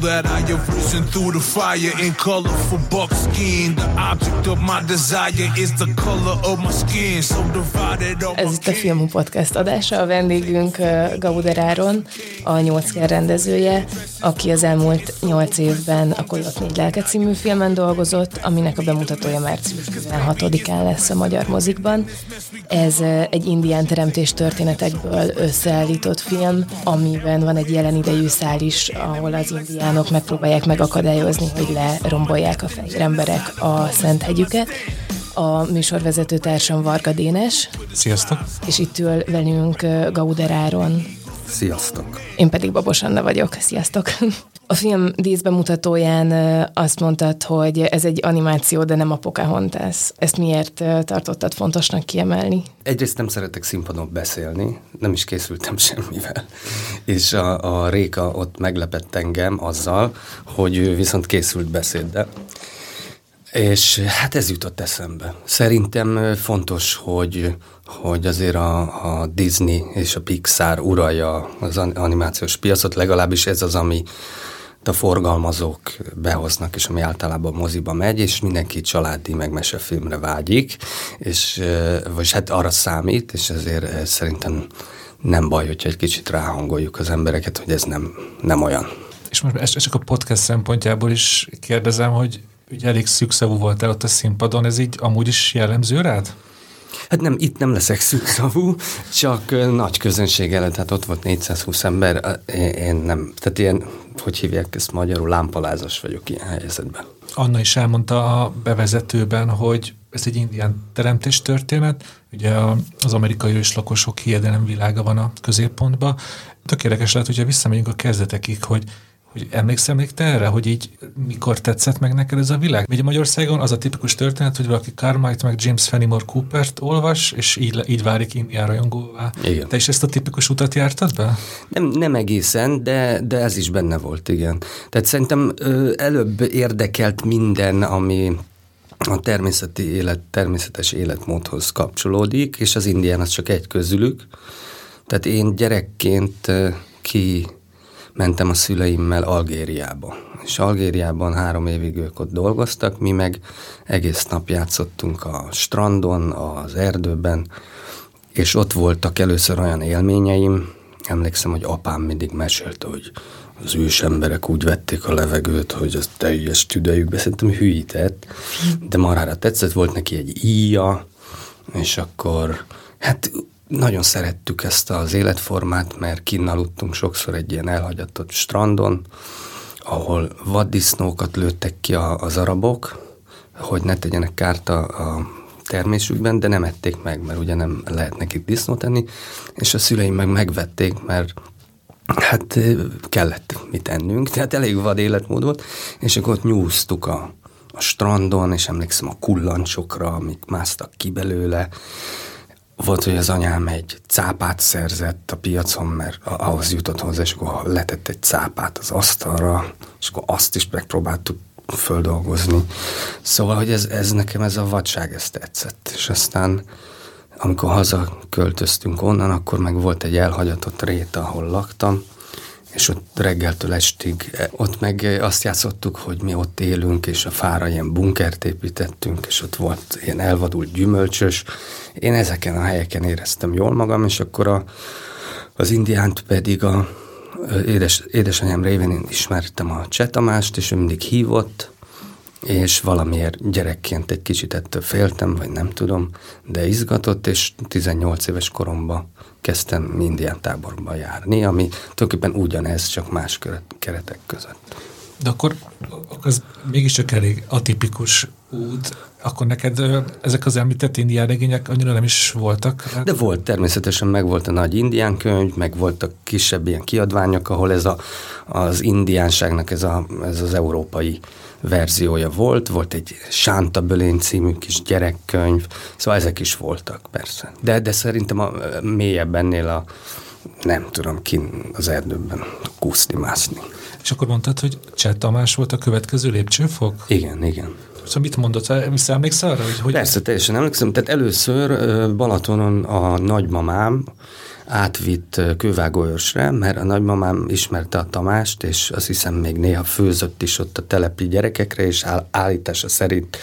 that I have risen through the fire in colorful buckskin. The object of my desire is the color of my skin. So divided up. Ez itt a Filmú Podcast adása. A vendégünk Gauder Áron, a 8 rendezője, aki az elmúlt 8 évben a Kollak 4 lelke című filmen dolgozott, aminek a bemutatója március 16-án lesz a magyar mozikban. Ez egy indián teremtés történetekből összeállított film, amiben van egy jelen idejű szál is, ahol az indiánok megpróbálják megakadályozni, hogy lerombolják a fehér emberek a Szent hegyüket. A műsorvezető társam Varga Dénes. Sziasztok! És itt ül velünk Gauder Áron. Sziasztok! Én pedig Babos Anna vagyok. Sziasztok! A film díszbemutatóján azt mondtad, hogy ez egy animáció, de nem a Pocahontas. Ezt miért tartottad fontosnak kiemelni? Egyrészt nem szeretek színpadon beszélni, nem is készültem semmivel. És a, a Réka ott meglepett engem azzal, hogy ő viszont készült beszéddel. És hát ez jutott eszembe. Szerintem fontos, hogy, hogy azért a, a Disney és a Pixar uralja az animációs piacot, legalábbis ez az, ami a forgalmazók behoznak, és ami általában moziba megy, és mindenki családi meg mesefilmre vágyik, és vagy hát arra számít, és ezért szerintem nem baj, hogyha egy kicsit ráhangoljuk az embereket, hogy ez nem, nem olyan. És most ezt csak a podcast szempontjából is kérdezem, hogy ugye elég szűkszavú voltál ott a színpadon, ez így amúgy is jellemző rád? Hát nem, itt nem leszek szűkszavú, csak nagy közönség előtt, hát ott volt 420 ember, én nem, tehát ilyen, hogy hívják ezt magyarul, lámpalázas vagyok ilyen helyzetben. Anna is elmondta a bevezetőben, hogy ez egy indián teremtés történet, ugye az amerikai őslakosok hiedelem világa van a középpontban. Tökéletes lehet, hogyha visszamegyünk a kezdetekig, hogy hogy emlékszem még te erre, hogy így mikor tetszett meg neked ez a világ? Ugye Magyarországon az a tipikus történet, hogy valaki Carmike meg James Fenimore Coopert olvas, és így, így válik indián rajongóvá. Igen. Te is ezt a tipikus utat jártad be? Nem, nem egészen, de, de ez is benne volt, igen. Tehát szerintem ö, előbb érdekelt minden, ami a természeti élet, természetes életmódhoz kapcsolódik, és az indián az csak egy közülük. Tehát én gyerekként ki mentem a szüleimmel Algériába. És Algériában három évig ők ott dolgoztak, mi meg egész nap játszottunk a strandon, az erdőben, és ott voltak először olyan élményeim, emlékszem, hogy apám mindig mesélte, hogy az ős emberek úgy vették a levegőt, hogy az teljes tüdejükbe, szerintem hülyített, de marára tetszett, volt neki egy íja, és akkor hát nagyon szerettük ezt az életformát, mert kinnaludtunk sokszor egy ilyen elhagyatott strandon, ahol vaddisznókat lőttek ki a, az arabok, hogy ne tegyenek kárt a, a termésükben, de nem ették meg, mert ugye nem lehet nekik disznót enni, és a szüleim meg megvették, mert hát kellett mit ennünk, tehát elég vad életmód volt, és akkor ott nyúztuk a, a strandon, és emlékszem a kullancsokra, amik másztak ki belőle, volt, hogy az anyám egy cápát szerzett a piacon, mert ahhoz jutott hozzá, és akkor letett egy cápát az asztalra, és akkor azt is megpróbáltuk földolgozni. Szóval, hogy ez, ez nekem ez a vadság, ez tetszett. És aztán, amikor haza költöztünk onnan, akkor meg volt egy elhagyatott rét, ahol laktam, és ott reggeltől estig, eh, ott meg eh, azt játszottuk, hogy mi ott élünk, és a fára ilyen bunkert építettünk, és ott volt ilyen elvadult gyümölcsös. Én ezeken a helyeken éreztem jól magam, és akkor a, az indiánt pedig a édes, édesanyám révén én ismertem a Csetamást, és ő mindig hívott, és valamiért gyerekként egy kicsit ettől féltem, vagy nem tudom, de izgatott, és 18 éves koromban kezdtem indián táborba járni, ami tulajdonképpen ugyanez, csak más keretek között. De akkor, akkor az mégiscsak elég atipikus út, akkor neked ezek az említett indián regények annyira nem is voltak? De volt, természetesen meg volt a nagy indián könyv, meg voltak kisebb ilyen kiadványok, ahol ez a, az indiánságnak ez, a, ez az európai verziója volt, volt egy Sánta Bölény című kis gyerekkönyv, szóval ezek is voltak persze. De, de szerintem a mélyebb ennél a nem tudom, ki az erdőben kúszni, mászni. És akkor mondtad, hogy Cseh Tamás volt a következő lépcsőfok? Igen, igen. Szóval mit mondott? Visszaemlékszel arra? Hogy, hogy Persze, teljesen emlékszem. Tehát először Balatonon a nagymamám átvitt kővágóörsre, mert a nagymamám ismerte a Tamást, és azt hiszem még néha főzött is ott a telepi gyerekekre, és állítása szerint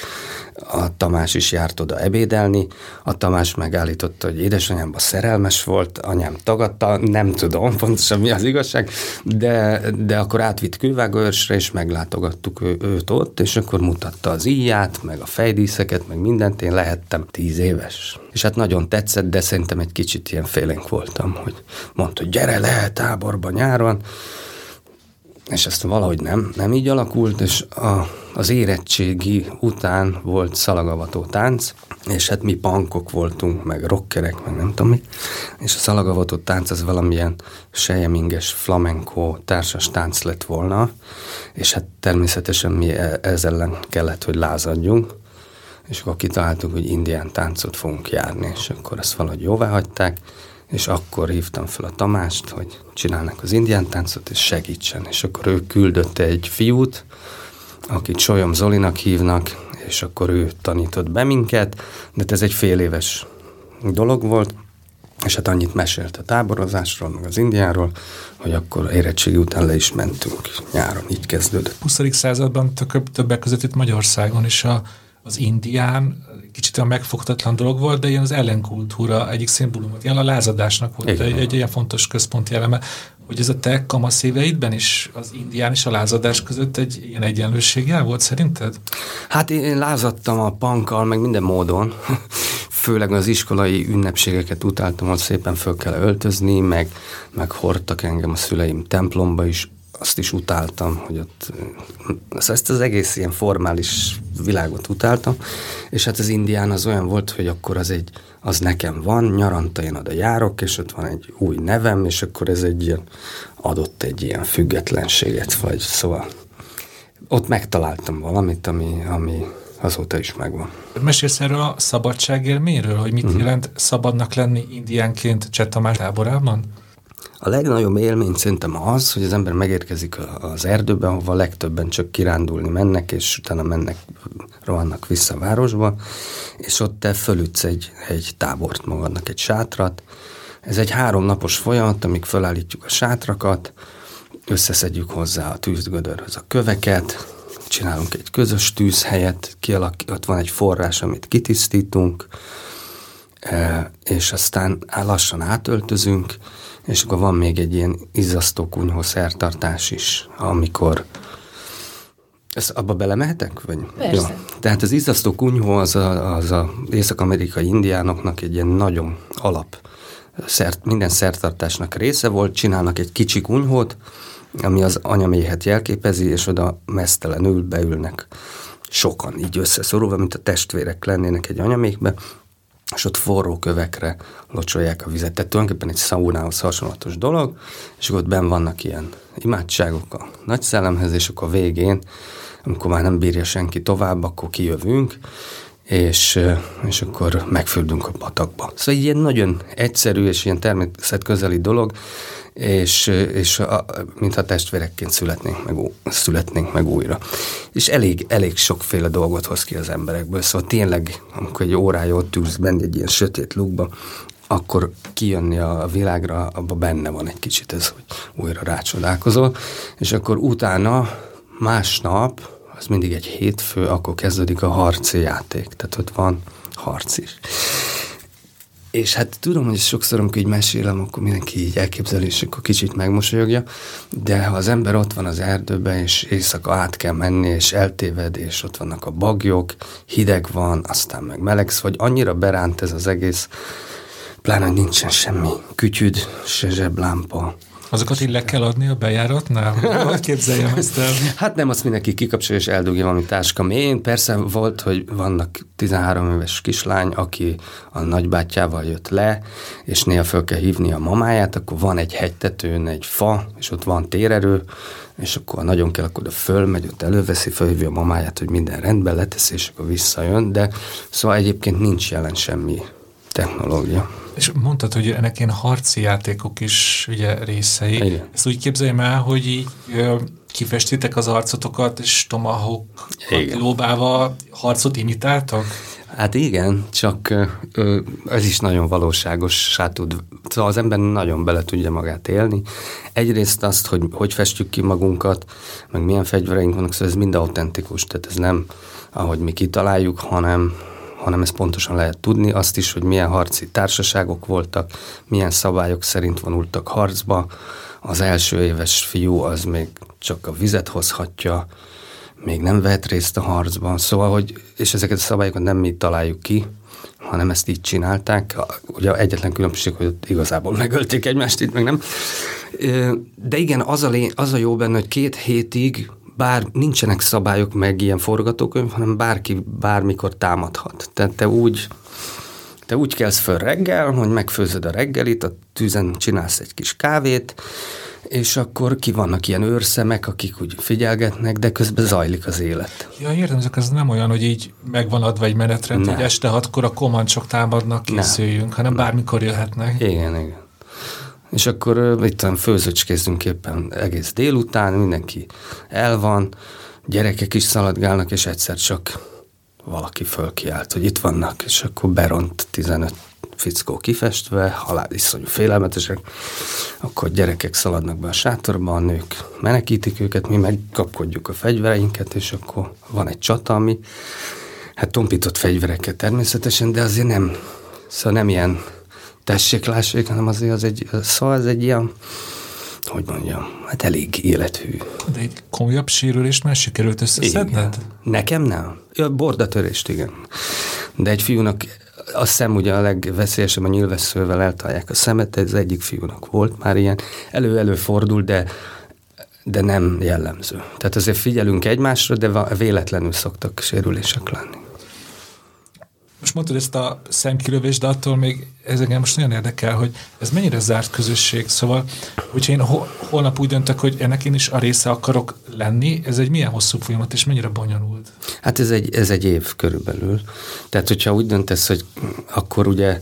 a Tamás is járt oda ebédelni, a Tamás megállította, hogy édesanyámban szerelmes volt, anyám tagadta, nem tudom pontosan mi az igazság, de, de akkor átvitt kővágóörsre, és meglátogattuk ő, őt ott, és akkor mutatta az íját, meg a fejdíszeket, meg mindent, én lehettem tíz éves. És hát nagyon tetszett, de szerintem egy kicsit ilyen félénk voltam, hogy mondta, hogy gyere le táborba nyáron, és ezt valahogy nem, nem így alakult, és a, az érettségi után volt szalagavató tánc, és hát mi pankok voltunk, meg rockerek, meg nem tudom mi, és a szalagavató tánc az valamilyen sejeminges flamenco társas tánc lett volna, és hát természetesen mi e, ezzel ellen kellett, hogy lázadjunk, és akkor kitaláltuk, hogy indián táncot fogunk járni, és akkor ezt valahogy jóvá hagyták, és akkor hívtam fel a Tamást, hogy csinálnak az indián táncot, és segítsen. És akkor ő küldött egy fiút, akit Solyom Zolinak hívnak, és akkor ő tanított be minket, de ez egy fél éves dolog volt, és hát annyit mesélt a táborozásról, meg az Indiáról, hogy akkor érettségi után le is mentünk nyáron, így kezdődött. 20. században többek között itt Magyarországon is a, az indián kicsit olyan megfogtatlan dolog volt, de ilyen az ellenkultúra egyik szimbólum volt. Ilyen a lázadásnak volt egy, egy ilyen fontos központi eleme, hogy ez a te kamasz éveidben is az indián és a lázadás között egy ilyen egyenlőség jel volt szerinted? Hát én, én lázadtam a pankkal, meg minden módon. Főleg az iskolai ünnepségeket utáltam, hogy szépen föl kell öltözni, meg, meg hordtak engem a szüleim templomba is, azt is utáltam, hogy ott ezt az egész ilyen formális világot utáltam, és hát az indián az olyan volt, hogy akkor az egy, az nekem van, nyaranta én oda járok, és ott van egy új nevem, és akkor ez egy ilyen, adott egy ilyen függetlenséget, vagy szóval ott megtaláltam valamit, ami, ami azóta is megvan. Mesélsz erről a szabadságélményről, hogy mit uh-huh. jelent szabadnak lenni indiánként Csetamás táborában? A legnagyobb élmény szerintem az, hogy az ember megérkezik az erdőbe, ahova legtöbben csak kirándulni mennek, és utána mennek, rohannak vissza a városba, és ott te fölütsz egy, egy tábort magadnak, egy sátrat. Ez egy háromnapos folyamat, amíg felállítjuk a sátrakat, összeszedjük hozzá a tűzgödörhöz a köveket, csinálunk egy közös tűzhelyet, kialak, ott van egy forrás, amit kitisztítunk, e, és aztán lassan átöltözünk, és akkor van még egy ilyen izzasztó kunyhó szertartás is, amikor ezt abba belemehetek? Vagy? Persze. Jó. Tehát az izzasztó kunyhó az a, az a észak-amerikai indiánoknak egy ilyen nagyon alap szert, minden szertartásnak része volt, csinálnak egy kicsi kunyhót, ami az anyaméhet jelképezi, és oda mesztelenül beülnek sokan, így összeszorulva, mint a testvérek lennének egy anyamékbe, és ott forró kövekre locsolják a vizet. Tehát tulajdonképpen egy szaunához hasonlatos dolog, és ott benn vannak ilyen imádságok a nagy szellemhez, és akkor a végén, amikor már nem bírja senki tovább, akkor kijövünk, és, és akkor megfürdünk a patakba. Szóval ilyen nagyon egyszerű és ilyen természetközeli dolog, és, és a, mintha testvérekként születnénk meg, születnénk meg újra. És elég, elég sokféle dolgot hoz ki az emberekből, szóval tényleg, amikor egy órája ott ülsz benne egy ilyen sötét lukba, akkor kijönni a világra, abban benne van egy kicsit ez, hogy újra rácsodálkozol, és akkor utána másnap, az mindig egy hétfő, akkor kezdődik a harci játék, tehát ott van harc is. És hát tudom, hogy sokszor, amikor így mesélem, akkor mindenki így elképzeli, és akkor kicsit megmosolyogja, de ha az ember ott van az erdőben, és éjszaka át kell menni, és eltéved, és ott vannak a bagyok, hideg van, aztán meg melegsz, vagy annyira beránt ez az egész, pláne, nincsen semmi kütyüd, se zseblámpa, Azokat így le kell adni a bejáratnál? Hogy képzeljem ezt el? Hát nem, azt mindenki kikapcsolja és eldugja valami táska mélyén. Persze volt, hogy vannak 13 éves kislány, aki a nagybátyjával jött le, és néha föl kell hívni a mamáját, akkor van egy hegytetőn egy fa, és ott van térerő, és akkor nagyon kell, akkor oda fölmegy, ott előveszi, fölhívja a mamáját, hogy minden rendben leteszi, és akkor visszajön, de szóval egyébként nincs jelen semmi technológia. És mondtad, hogy ennek ilyen harci játékok is ugye részei. Igen. Ezt úgy képzeljem el, hogy így kifestitek az arcotokat, és tomahawk lóbával harcot imitáltak? Hát igen, csak ö, ez is nagyon valóságos, tud, szóval az ember nagyon bele tudja magát élni. Egyrészt azt, hogy hogy festjük ki magunkat, meg milyen fegyvereink vannak, szóval ez mind autentikus, tehát ez nem ahogy mi kitaláljuk, hanem, hanem ezt pontosan lehet tudni, azt is, hogy milyen harci társaságok voltak, milyen szabályok szerint vonultak harcba, az első éves fiú az még csak a vizet hozhatja, még nem vehet részt a harcban, szóval, hogy, és ezeket a szabályokat nem mi találjuk ki, hanem ezt így csinálták. Ugye egyetlen különbség, hogy ott igazából megölték egymást, itt meg nem. De igen, az a, lé, az a jó benne, hogy két hétig bár nincsenek szabályok meg ilyen forgatókönyv, hanem bárki bármikor támadhat. Tehát te úgy, te úgy kelsz föl reggel, hogy megfőzöd a reggelit, a tűzen csinálsz egy kis kávét, és akkor ki vannak ilyen őrszemek, akik úgy figyelgetnek, de közben zajlik az élet. Ja, értem, ez nem olyan, hogy így megvan adva egy menetrend, ne. hogy este hatkor a komancsok támadnak, készüljünk, ne. hanem bármikor jöhetnek. Igen, igen. És akkor itt főzöcskézzünk éppen egész délután, mindenki el van, gyerekek is szaladgálnak, és egyszer csak valaki fölkiált, hogy itt vannak, és akkor beront 15 fickó kifestve, halál iszonyú félelmetesek, akkor gyerekek szaladnak be a sátorba, a nők menekítik őket, mi megkapkodjuk a fegyvereinket, és akkor van egy csata, ami hát tompított fegyvereket természetesen, de azért nem, szóval nem ilyen tessék, lássék, hanem azért az egy, szóval ez egy ilyen, hogy mondjam, hát elég élethű. De egy komolyabb sérülést már sikerült összeszedned? Nekem nem. Ja, bordatörést, igen. De egy fiúnak a szem ugye a legveszélyesebb, a nyilvesszővel eltalálják a szemet, ez egyik fiúnak volt már ilyen. Elő-elő fordul, de de nem jellemző. Tehát azért figyelünk egymásra, de véletlenül szoktak sérülések lenni. Most mondtad ezt a szemkilövést, de attól még ez engem most nagyon érdekel, hogy ez mennyire zárt közösség. Szóval, hogyha én holnap úgy döntök, hogy ennek én is a része akarok lenni, ez egy milyen hosszú folyamat, és mennyire bonyolult? Hát ez egy, ez egy év körülbelül. Tehát, hogyha úgy döntesz, hogy akkor ugye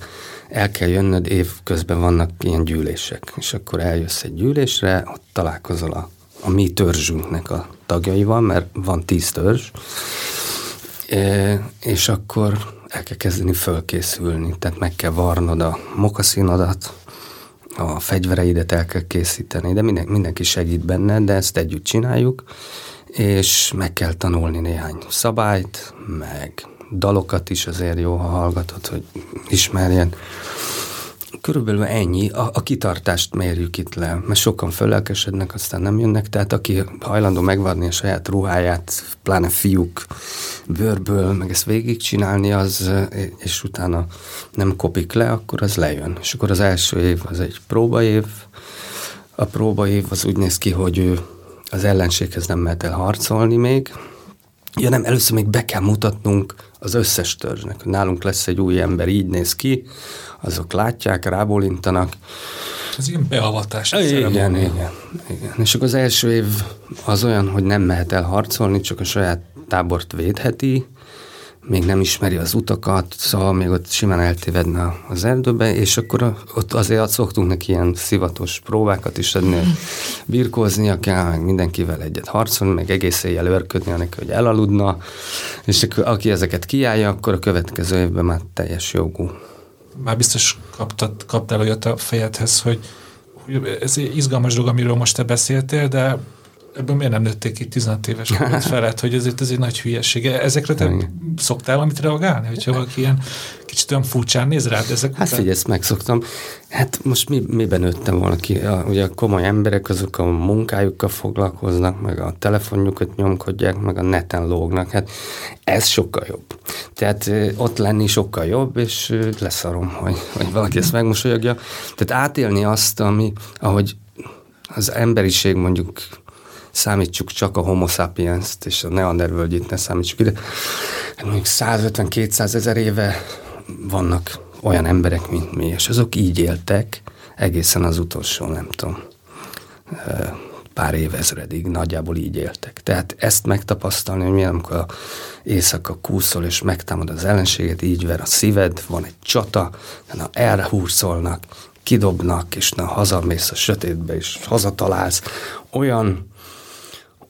el kell jönnöd, év közben vannak ilyen gyűlések, és akkor eljössz egy gyűlésre, ott találkozol a, a mi törzsünknek a tagjaival, mert van tíz törzs, e, és akkor el kell kezdeni fölkészülni, tehát meg kell varnod a mokaszínodat, a fegyvereidet el kell készíteni, de minden, mindenki segít benne, de ezt együtt csináljuk, és meg kell tanulni néhány szabályt, meg dalokat is azért jó, ha hallgatod, hogy ismerjen. Körülbelül ennyi, a, a kitartást mérjük itt le, mert sokan fölelkesednek, aztán nem jönnek, tehát aki hajlandó megvarni a saját ruháját, pláne fiúk bőrből, meg ezt végigcsinálni, az, és utána nem kopik le, akkor az lejön. És akkor az első év az egy próbaév, a próbaév az úgy néz ki, hogy ő az ellenséghez nem mehet el harcolni még, Ja nem, először még be kell mutatnunk az összes törzsnek. Nálunk lesz egy új ember, így néz ki, azok látják, rábólintanak. Ez ilyen beavatás. Igen, igen, igen, igen. És akkor az első év az olyan, hogy nem mehet el harcolni, csak a saját tábort védheti, még nem ismeri az utakat, szóval még ott simán eltévedne az erdőbe, és akkor ott azért szoktunk neki ilyen szivatos próbákat is adni, hogy birkóznia kell, meg mindenkivel egyet harcolni, meg egész éjjel örködni, annak, hogy elaludna, és akkor, aki ezeket kiállja, akkor a következő évben már teljes jogú. Már biztos kaptad, kaptál olyat a fejedhez, hogy, hogy ez egy izgalmas dolog, amiről most te beszéltél, de ebből miért nem nőtték ki 15 éves felett, hogy ezért ez egy nagy hülyeség. Ezekre te Igen. szoktál valamit reagálni, hogyha valaki ilyen kicsit olyan furcsán néz rád ezek Hát figyelj, ezt megszoktam. Hát most mi, miben nőttem volna ki? A, ugye a komoly emberek azok a munkájukkal foglalkoznak, meg a telefonjukat nyomkodják, meg a neten lógnak. Hát ez sokkal jobb. Tehát ott lenni sokkal jobb, és leszarom, hogy, hogy valaki ezt megmosolyogja. Tehát átélni azt, ami, ahogy az emberiség mondjuk számítsuk csak a homo sapiens-t és a neandervölgyit ne számítsuk ide. Hát mondjuk 150-200 ezer éve vannak olyan emberek, mint mi, és azok így éltek egészen az utolsó, nem tudom, pár évezredig nagyjából így éltek. Tehát ezt megtapasztalni, hogy milyen, amikor a éjszaka kúszol és megtámad az ellenséget, így ver a szíved, van egy csata, na elhúrszolnak, kidobnak, és na hazamész a sötétbe, és hazatalálsz. Olyan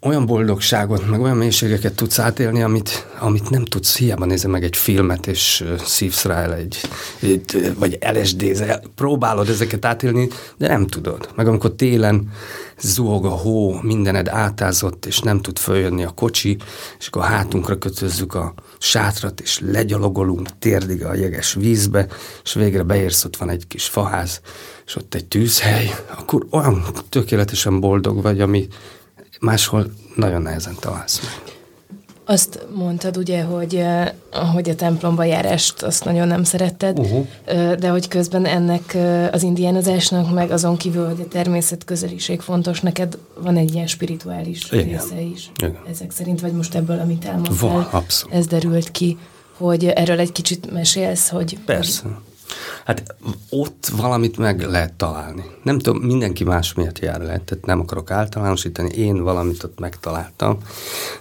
olyan boldogságot, meg olyan mélységeket tudsz átélni, amit, amit nem tudsz, hiába nézni meg egy filmet, és szívsz rá egy, egy vagy lsd próbálod ezeket átélni, de nem tudod. Meg amikor télen zuhog a hó, mindened átázott, és nem tud följönni a kocsi, és akkor hátunkra kötözzük a sátrat, és legyalogolunk térdig a jeges vízbe, és végre beérsz, ott van egy kis faház, és ott egy tűzhely, akkor olyan tökéletesen boldog vagy, ami máshol nagyon nehezen találsz meg. Azt mondtad ugye, hogy, eh, hogy a templomba járást azt nagyon nem szeretted, uh-huh. de hogy közben ennek eh, az indiánozásnak, meg azon kívül, hogy a természet közeliség fontos, neked van egy ilyen spirituális Igen. része is. Igen. Ezek szerint, vagy most ebből, amit elmondtál, van, abszolút. ez derült ki, hogy erről egy kicsit mesélsz, hogy... Persze. Hogy Hát ott valamit meg lehet találni. Nem tudom, mindenki más miért jár le, tehát nem akarok általánosítani, én valamit ott megtaláltam,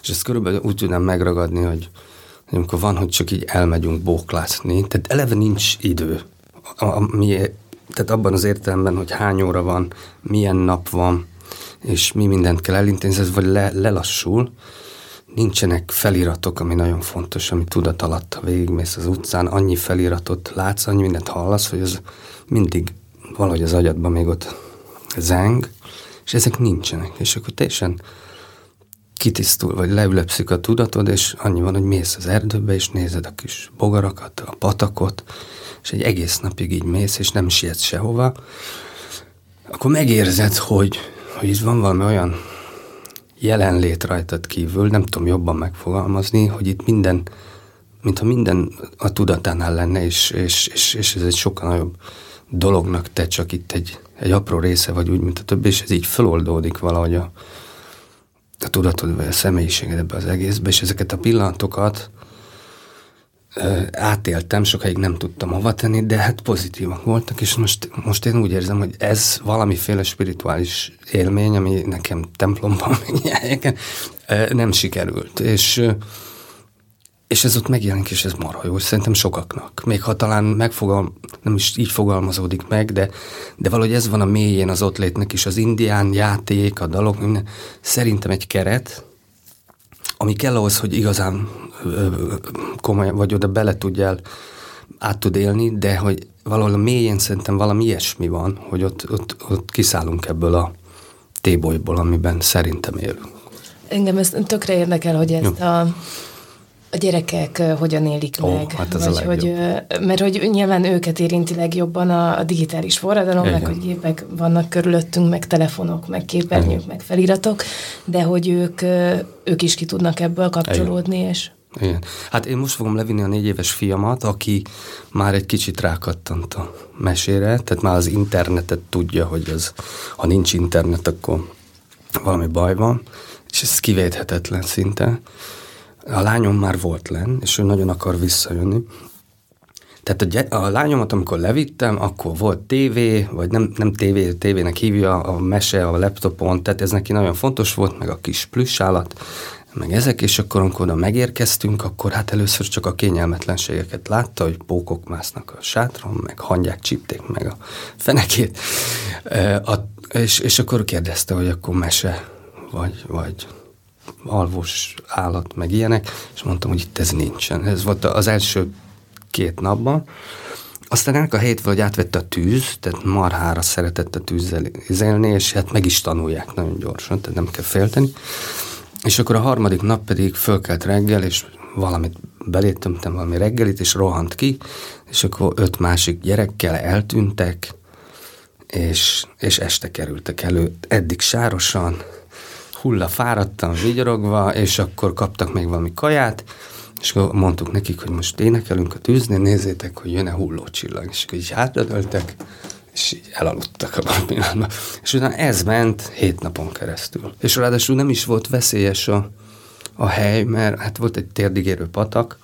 és ezt körülbelül úgy tudnám megragadni, hogy amikor van, hogy csak így elmegyünk bóklászni, tehát eleve nincs idő. A, a, mi, tehát abban az értelemben, hogy hány óra van, milyen nap van, és mi mindent kell elintézni, ez vagy le, lelassul, nincsenek feliratok, ami nagyon fontos, ami tudat alatt, ha végigmész az utcán, annyi feliratot látsz, annyi mindent hallasz, hogy az mindig valahogy az agyadban még ott zeng, és ezek nincsenek. És akkor teljesen kitisztul, vagy leülepszik a tudatod, és annyi van, hogy mész az erdőbe, és nézed a kis bogarakat, a patakot, és egy egész napig így mész, és nem sietsz sehova, akkor megérzed, hogy, hogy itt van valami olyan jelenlét rajtad kívül, nem tudom jobban megfogalmazni, hogy itt minden, mintha minden a tudatánál lenne, és, és, és, és ez egy sokkal nagyobb dolognak te csak itt egy, egy apró része vagy úgy, mint a többi, és ez így feloldódik valahogy a, a tudatod, vagy a személyiséged ebbe az egészbe, és ezeket a pillanatokat átéltem, sokáig nem tudtam hova tenni, de hát pozitívak voltak, és most, most én úgy érzem, hogy ez valamiféle spirituális élmény, ami nekem templomban meg nem sikerült. És, és ez ott megjelenik, és ez marha jó, szerintem sokaknak. Még ha talán megfogal, nem is így fogalmazódik meg, de, de valahogy ez van a mélyén az ott létnek is, az indián játék, a dalok, minden. szerintem egy keret, ami kell ahhoz, hogy igazán komolyan, vagy oda bele tudjál, át tud élni, de hogy valahol a mélyén szerintem valami ilyesmi van, hogy ott, ott, ott kiszállunk ebből a tébolyból, amiben szerintem élünk. Engem ez tökre érdekel, hogy ezt Jó. a a gyerekek hogyan élik oh, meg. Hát ez vagy, a hogy, mert hogy nyilván őket érinti legjobban a, a digitális forradalom, meg hogy gépek vannak körülöttünk, meg telefonok, meg képernyők, Igen. meg feliratok, de hogy ők, ők is ki tudnak ebből kapcsolódni, Igen. és... Igen. Hát én most fogom levinni a négy éves fiamat, aki már egy kicsit rákattant a mesére, tehát már az internetet tudja, hogy az, ha nincs internet, akkor valami baj van, és ez kivéthetetlen szinte. A lányom már volt len, és ő nagyon akar visszajönni. Tehát a, gy- a lányomat, amikor levittem, akkor volt tévé, vagy nem, nem tévé, tévének hívja a mese a laptopon, tehát ez neki nagyon fontos volt, meg a kis plusz állat, meg ezek, és akkor amikor oda megérkeztünk, akkor hát először csak a kényelmetlenségeket látta, hogy pókok másznak a sátron, meg hangyák csípték meg a fenekét, e, a, és, és akkor kérdezte, hogy akkor mese, vagy, vagy alvos állat, meg ilyenek, és mondtam, hogy itt ez nincsen. Ez volt az első két napban. Aztán ennek a hétvel, hogy átvette a tűz, tehát marhára szeretett a tűzzel élni, és hát meg is tanulják nagyon gyorsan, tehát nem kell félteni. És akkor a harmadik nap pedig fölkelt reggel, és valamit belétömtem, valami reggelit, és rohant ki, és akkor öt másik gyerekkel eltűntek, és, és este kerültek elő. Eddig sárosan, hulla fáradtan, vigyorogva, és akkor kaptak még valami kaját, és akkor mondtuk nekik, hogy most énekelünk a tűznél, nézzétek, hogy jön-e hullócsillag, és akkor így hátradöltek, és így elaludtak a pillanatban. És utána ez ment hét napon keresztül. És ráadásul nem is volt veszélyes a, a hely, mert hát volt egy térdigérő patak,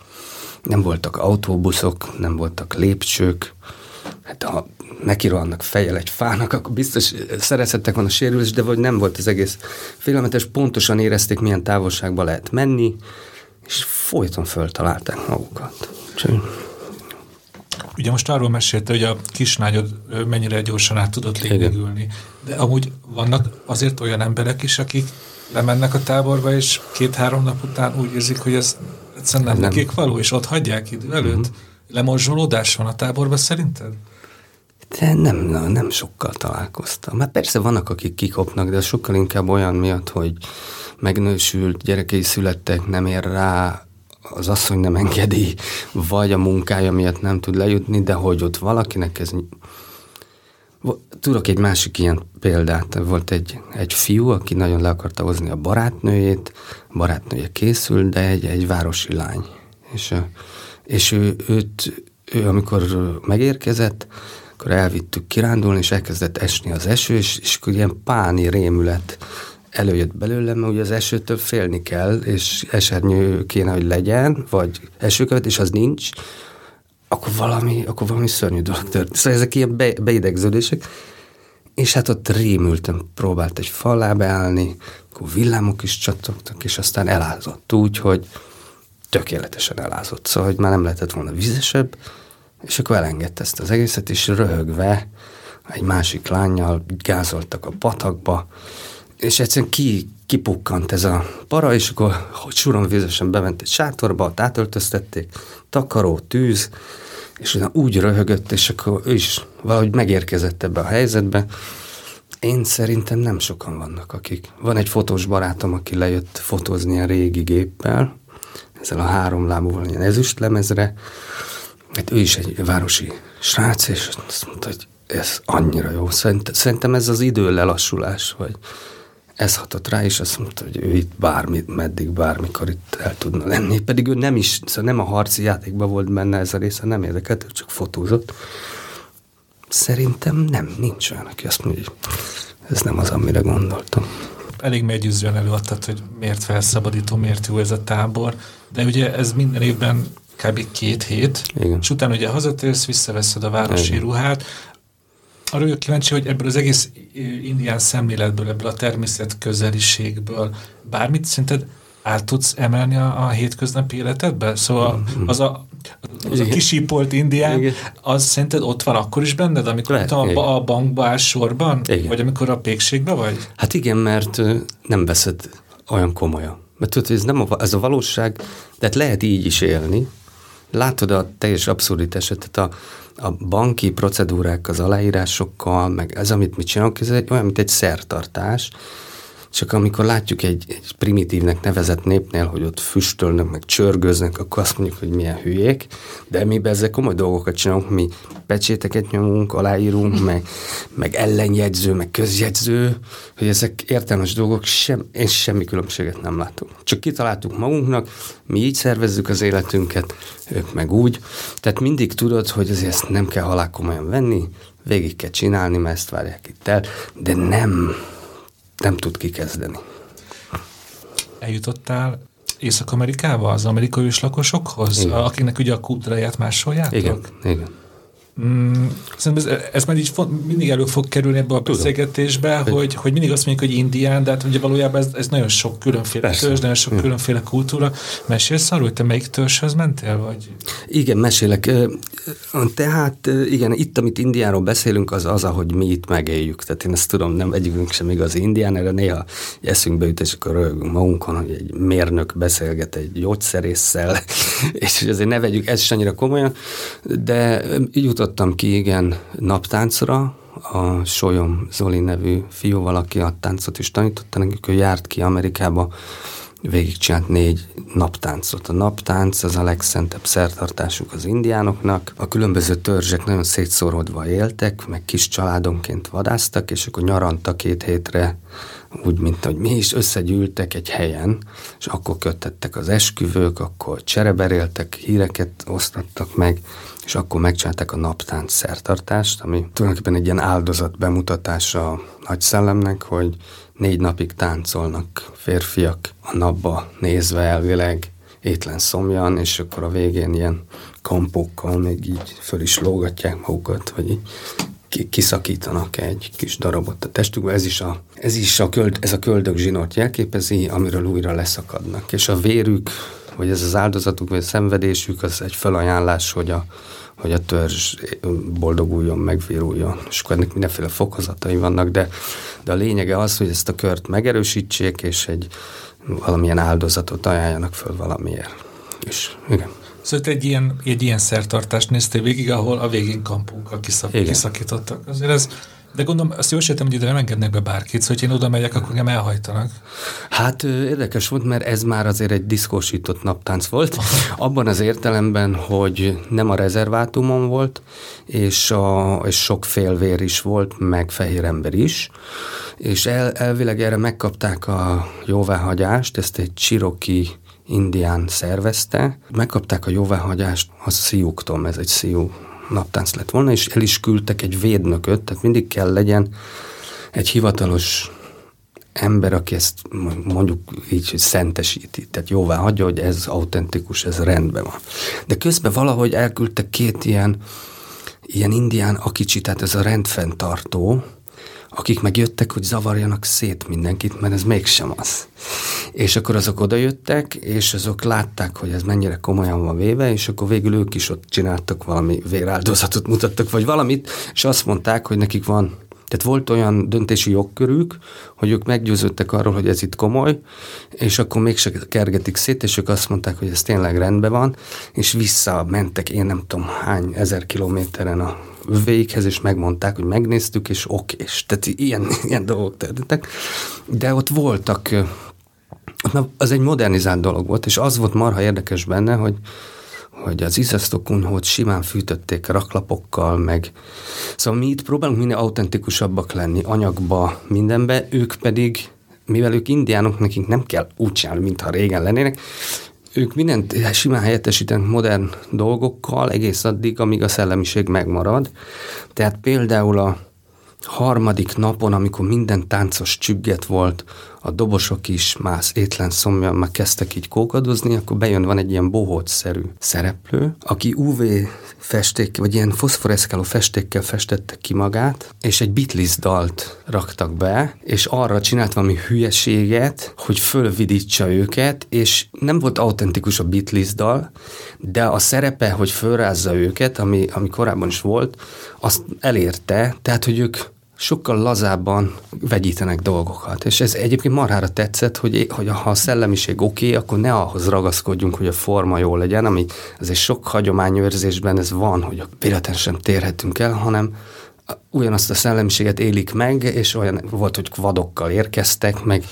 nem voltak autóbuszok, nem voltak lépcsők, hát ha neki rohannak fejjel egy fának, akkor biztos szerezhettek volna sérülés, de vagy nem volt az egész félelmetes, pontosan érezték, milyen távolságba lehet menni, és folyton föltalálták magukat. Csak... Ugye most arról mesélte, hogy a kislányod mennyire gyorsan át tudott lényegülni. De amúgy vannak azért olyan emberek is, akik lemennek a táborba, és két-három nap után úgy érzik, hogy ez egyszerűen nem, nem. nekik való, és ott hagyják idő előtt. Uh-huh. Lemorzsolódás van a táborban szerinted? De nem, nem sokkal találkoztam. Hát persze vannak, akik kikopnak, de sokkal inkább olyan miatt, hogy megnősült, gyerekei születtek, nem ér rá, az asszony nem engedi, vagy a munkája miatt nem tud lejutni, de hogy ott valakinek ez... Tudok egy másik ilyen példát. Volt egy, egy fiú, aki nagyon le akarta hozni a barátnőjét, a barátnője készült, de egy, egy városi lány. És, és ő, őt, ő, amikor megérkezett, akkor elvittük kirándulni, és elkezdett esni az eső, és, és akkor ilyen páni rémület előjött belőlem, mert ugye az esőtől félni kell, és esernyő kéne, hogy legyen, vagy esőkövet, és az nincs, akkor valami, akkor valami szörnyű dolog történt. Szóval ezek ilyen be, beidegződések, és hát ott rémültem, próbált egy fal alá beállni, akkor villámok is csattogtak, és aztán elázott úgy, hogy tökéletesen elázott, szóval, hogy már nem lehetett volna vízesebb, és akkor elengedte ezt az egészet, és röhögve egy másik lányjal gázoltak a patakba, és egyszerűen ki, kipukkant ez a para, és akkor hogy suron vízesen bement egy sátorba, átöltöztették, takaró, tűz, és utána úgy röhögött, és akkor ő is valahogy megérkezett ebbe a helyzetbe. Én szerintem nem sokan vannak, akik. Van egy fotós barátom, aki lejött fotózni a régi géppel, ezzel a három lábúval, ilyen ezüst lemezre, hát ő is egy városi srác, és azt mondta, hogy ez annyira jó. Szerintem ez az idő lelassulás, vagy ez hatott rá, és azt mondta, hogy ő itt bármi, meddig, bármikor itt el tudna lenni. Pedig ő nem is, szóval nem a harci játékban volt benne ez a része, nem érdekelt, csak fotózott. Szerintem nem, nincs olyan, aki azt mondja, hogy ez nem az, amire gondoltam. Elég meggyőzően előadtad, hogy miért felszabadító, miért jó ez a tábor, de ugye ez minden évben kb. két hét, Igen. és utána ugye hazatérsz, visszaveszed a városi Igen. ruhát, arra vagyok kíváncsi, hogy ebből az egész indián szemléletből, ebből a természet közeliségből bármit szerinted át tudsz emelni a, a hétköznapi életedbe? Szóval az a, az a kisípolt indián, Igen. az szerinted ott van akkor is benned, amikor Lehet, a, a bankba áll sorban? Igen. Vagy amikor a pékségbe vagy? Hát igen, mert nem veszed olyan komolyan. Mert tudod, ez, nem a, ez a valóság, de hát lehet így is élni. Látod a teljes abszurditást, tehát a, a banki procedúrák az aláírásokkal, meg ez, amit mi csinálunk, ez egy, olyan, mint egy szertartás, csak amikor látjuk egy, egy primitívnek nevezett népnél, hogy ott füstölnek, meg csörgöznek, akkor azt mondjuk, hogy milyen hülyék, de mi ezzel komoly dolgokat csinálunk, mi pecséteket nyomunk, aláírunk, meg, meg ellenjegyző, meg közjegyző, hogy ezek értelmes dolgok, sem, én semmi különbséget nem látunk. Csak kitaláltuk magunknak, mi így szervezzük az életünket, ők meg úgy. Tehát mindig tudod, hogy azért ezt nem kell halálkomolyan venni, végig kell csinálni, mert ezt várják itt el, de nem nem tud kikezdeni. Eljutottál Észak-Amerikába, az amerikai őslakosokhoz, igen. akiknek ugye a kultúráját másoljátok? Igen, igen. Mm, szerintem ez, ez már így font, mindig elő fog kerülni ebbe a beszélgetésbe, hogy, hogy mindig azt mondjuk, hogy indián, de hát ugye valójában ez, ez nagyon sok különféle Persze. törzs, nagyon sok különféle kultúra. Mesélsz arról, hogy te melyik törzshöz mentél? Vagy? Igen, mesélek. Tehát igen, itt, amit Indiáról beszélünk, az az, ahogy mi itt megéljük. Tehát én ezt tudom, nem egyikünk sem igaz indián, erre néha eszünkbe jut, és akkor rögünk magunkon, hogy egy mérnök beszélget egy gyógyszerésszel, és hogy azért ne vegyük ezt is annyira komolyan, de jutottam ki, igen, naptáncra, a Solyom Zoli nevű fiúval, aki a táncot is tanította nekik, ő járt ki Amerikába végigcsinált négy naptáncot. A naptánc az a legszentebb szertartásuk az indiánoknak. A különböző törzsek nagyon szétszórodva éltek, meg kis családonként vadáztak, és akkor nyaranta két hétre úgy, mint hogy mi is összegyűltek egy helyen, és akkor kötettek az esküvők, akkor csereberéltek, híreket osztattak meg, és akkor megcsinálták a naptánc szertartást, ami tulajdonképpen egy ilyen áldozat bemutatása a nagy szellemnek, hogy négy napig táncolnak férfiak a napba nézve elvileg, étlen szomjan, és akkor a végén ilyen kampókkal még így föl is lógatják magukat, vagy így kiszakítanak egy kis darabot a testükbe. Ez is a, ez is a, köld, ez a köldök zsinort jelképezi, amiről újra leszakadnak. És a vérük hogy ez az áldozatuk, vagy a szenvedésük, az egy felajánlás, hogy a, hogy a törzs boldoguljon, megvéruljon. És akkor ennek mindenféle fokozatai vannak, de, de a lényege az, hogy ezt a kört megerősítsék, és egy valamilyen áldozatot ajánljanak föl valamiért. És igen. Szóval egy ilyen, egy ilyen szertartást néztél végig, ahol a végén kampunkkal kiszak, kiszakítottak. Azért ez de gondolom, azt jól sejtem, hogy ide nem engednek be bárkit, szóval, hogy én oda megyek, akkor engem elhajtanak. Hát érdekes volt, mert ez már azért egy diszkósított naptánc volt. Abban az értelemben, hogy nem a rezervátumon volt, és, a, és sok félvér is volt, meg fehér ember is. És el, elvileg erre megkapták a jóváhagyást, ezt egy csiroki indián szervezte. Megkapták a jóváhagyást a szíjuktól, ez egy szíjú naptánc lett volna, és el is küldtek egy védnököt, tehát mindig kell legyen egy hivatalos ember, aki ezt mondjuk így szentesíti, tehát jóvá hagyja, hogy ez autentikus, ez rendben van. De közben valahogy elküldtek két ilyen, ilyen indián akicsi, tehát ez a rendfenntartó, akik megjöttek, hogy zavarjanak szét mindenkit, mert ez mégsem az. És akkor azok odajöttek, és azok látták, hogy ez mennyire komolyan van véve, és akkor végül ők is ott csináltak valami véráldozatot, mutattak, vagy valamit, és azt mondták, hogy nekik van tehát volt olyan döntési jogkörük, hogy ők meggyőződtek arról, hogy ez itt komoly, és akkor mégse kergetik szét, és ők azt mondták, hogy ez tényleg rendben van, és visszamentek én nem tudom hány ezer kilométeren a véghez, és megmondták, hogy megnéztük, és oké, és tehát ilyen, ilyen dolgok történtek. De ott voltak, az egy modernizált dolog volt, és az volt marha érdekes benne, hogy, hogy az iszasztokunyhót simán fűtötték raklapokkal, meg szóval mi itt próbálunk minél autentikusabbak lenni anyagba, mindenbe, ők pedig, mivel ők indiánok, nekik nem kell úgy csinálni, mintha régen lennének, ők mindent simán helyettesítenek modern dolgokkal egész addig, amíg a szellemiség megmarad. Tehát például a harmadik napon, amikor minden táncos csügget volt, a dobosok is más étlen szomjan már kezdtek így kókadozni, akkor bejön, van egy ilyen bohótszerű szereplő, aki UV festék, vagy ilyen foszforeszkáló festékkel festette ki magát, és egy Beatles dalt raktak be, és arra csinált valami hülyeséget, hogy fölvidítsa őket, és nem volt autentikus a Beatles dal, de a szerepe, hogy fölrázza őket, ami, ami korábban is volt, azt elérte, tehát, hogy ők sokkal lazábban vegyítenek dolgokat. És ez egyébként marhára tetszett, hogy, hogy ha a szellemiség oké, okay, akkor ne ahhoz ragaszkodjunk, hogy a forma jó legyen, ami azért sok hagyományőrzésben ez van, hogy véletlen sem térhetünk el, hanem ugyanazt a szellemiséget élik meg, és olyan volt, hogy kvadokkal érkeztek, meg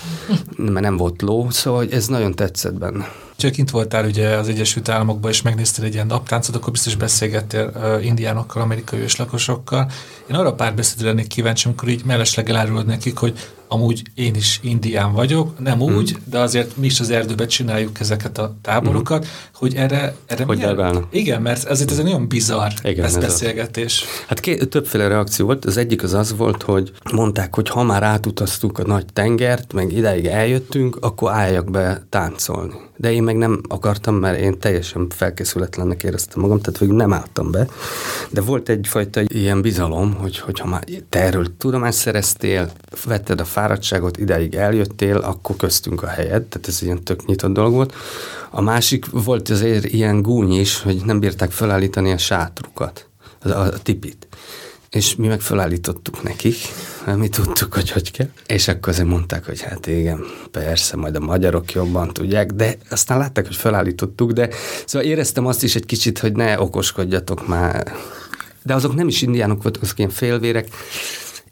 mert nem volt ló, szóval ez nagyon tetszett benne. Csak kint voltál ugye az Egyesült Államokban, és megnéztél egy ilyen naptáncot, akkor biztos beszélgettél uh, indiánokkal, amerikai őslakosokkal. Én arra pár beszédre lennék kíváncsi, amikor így mellesleg elárulod nekik, hogy amúgy én is indián vagyok, nem hmm. úgy, de azért mi is az erdőben csináljuk ezeket a táborokat, hmm. hogy erre... erre hogy milyen, Igen, mert ezért ez egy nagyon bizarr Igen, ez beszélgetés. A, hát két, többféle reakció volt. Az egyik az az volt, hogy mondták, hogy ha már átutaztuk a nagy tengert, meg ideig eljöttünk, akkor álljak be táncolni. De én meg nem akartam, mert én teljesen felkészületlennek éreztem magam, tehát végül nem álltam be. De volt egyfajta ilyen bizalom, hogy, hogy ha már te erről tudomást szereztél, vetted a fáradtságot, ideig eljöttél, akkor köztünk a helyed, tehát ez ilyen tök nyitott dolog volt. A másik volt azért ilyen gúny is, hogy nem bírták felállítani a sátrukat, a, a tipit. És mi meg felállítottuk nekik, mert mi tudtuk, hogy hogy kell. És akkor azért mondták, hogy hát igen, persze, majd a magyarok jobban tudják, de aztán látták, hogy felállítottuk, de szóval éreztem azt is egy kicsit, hogy ne okoskodjatok már. De azok nem is indiánok voltak, azok ilyen félvérek,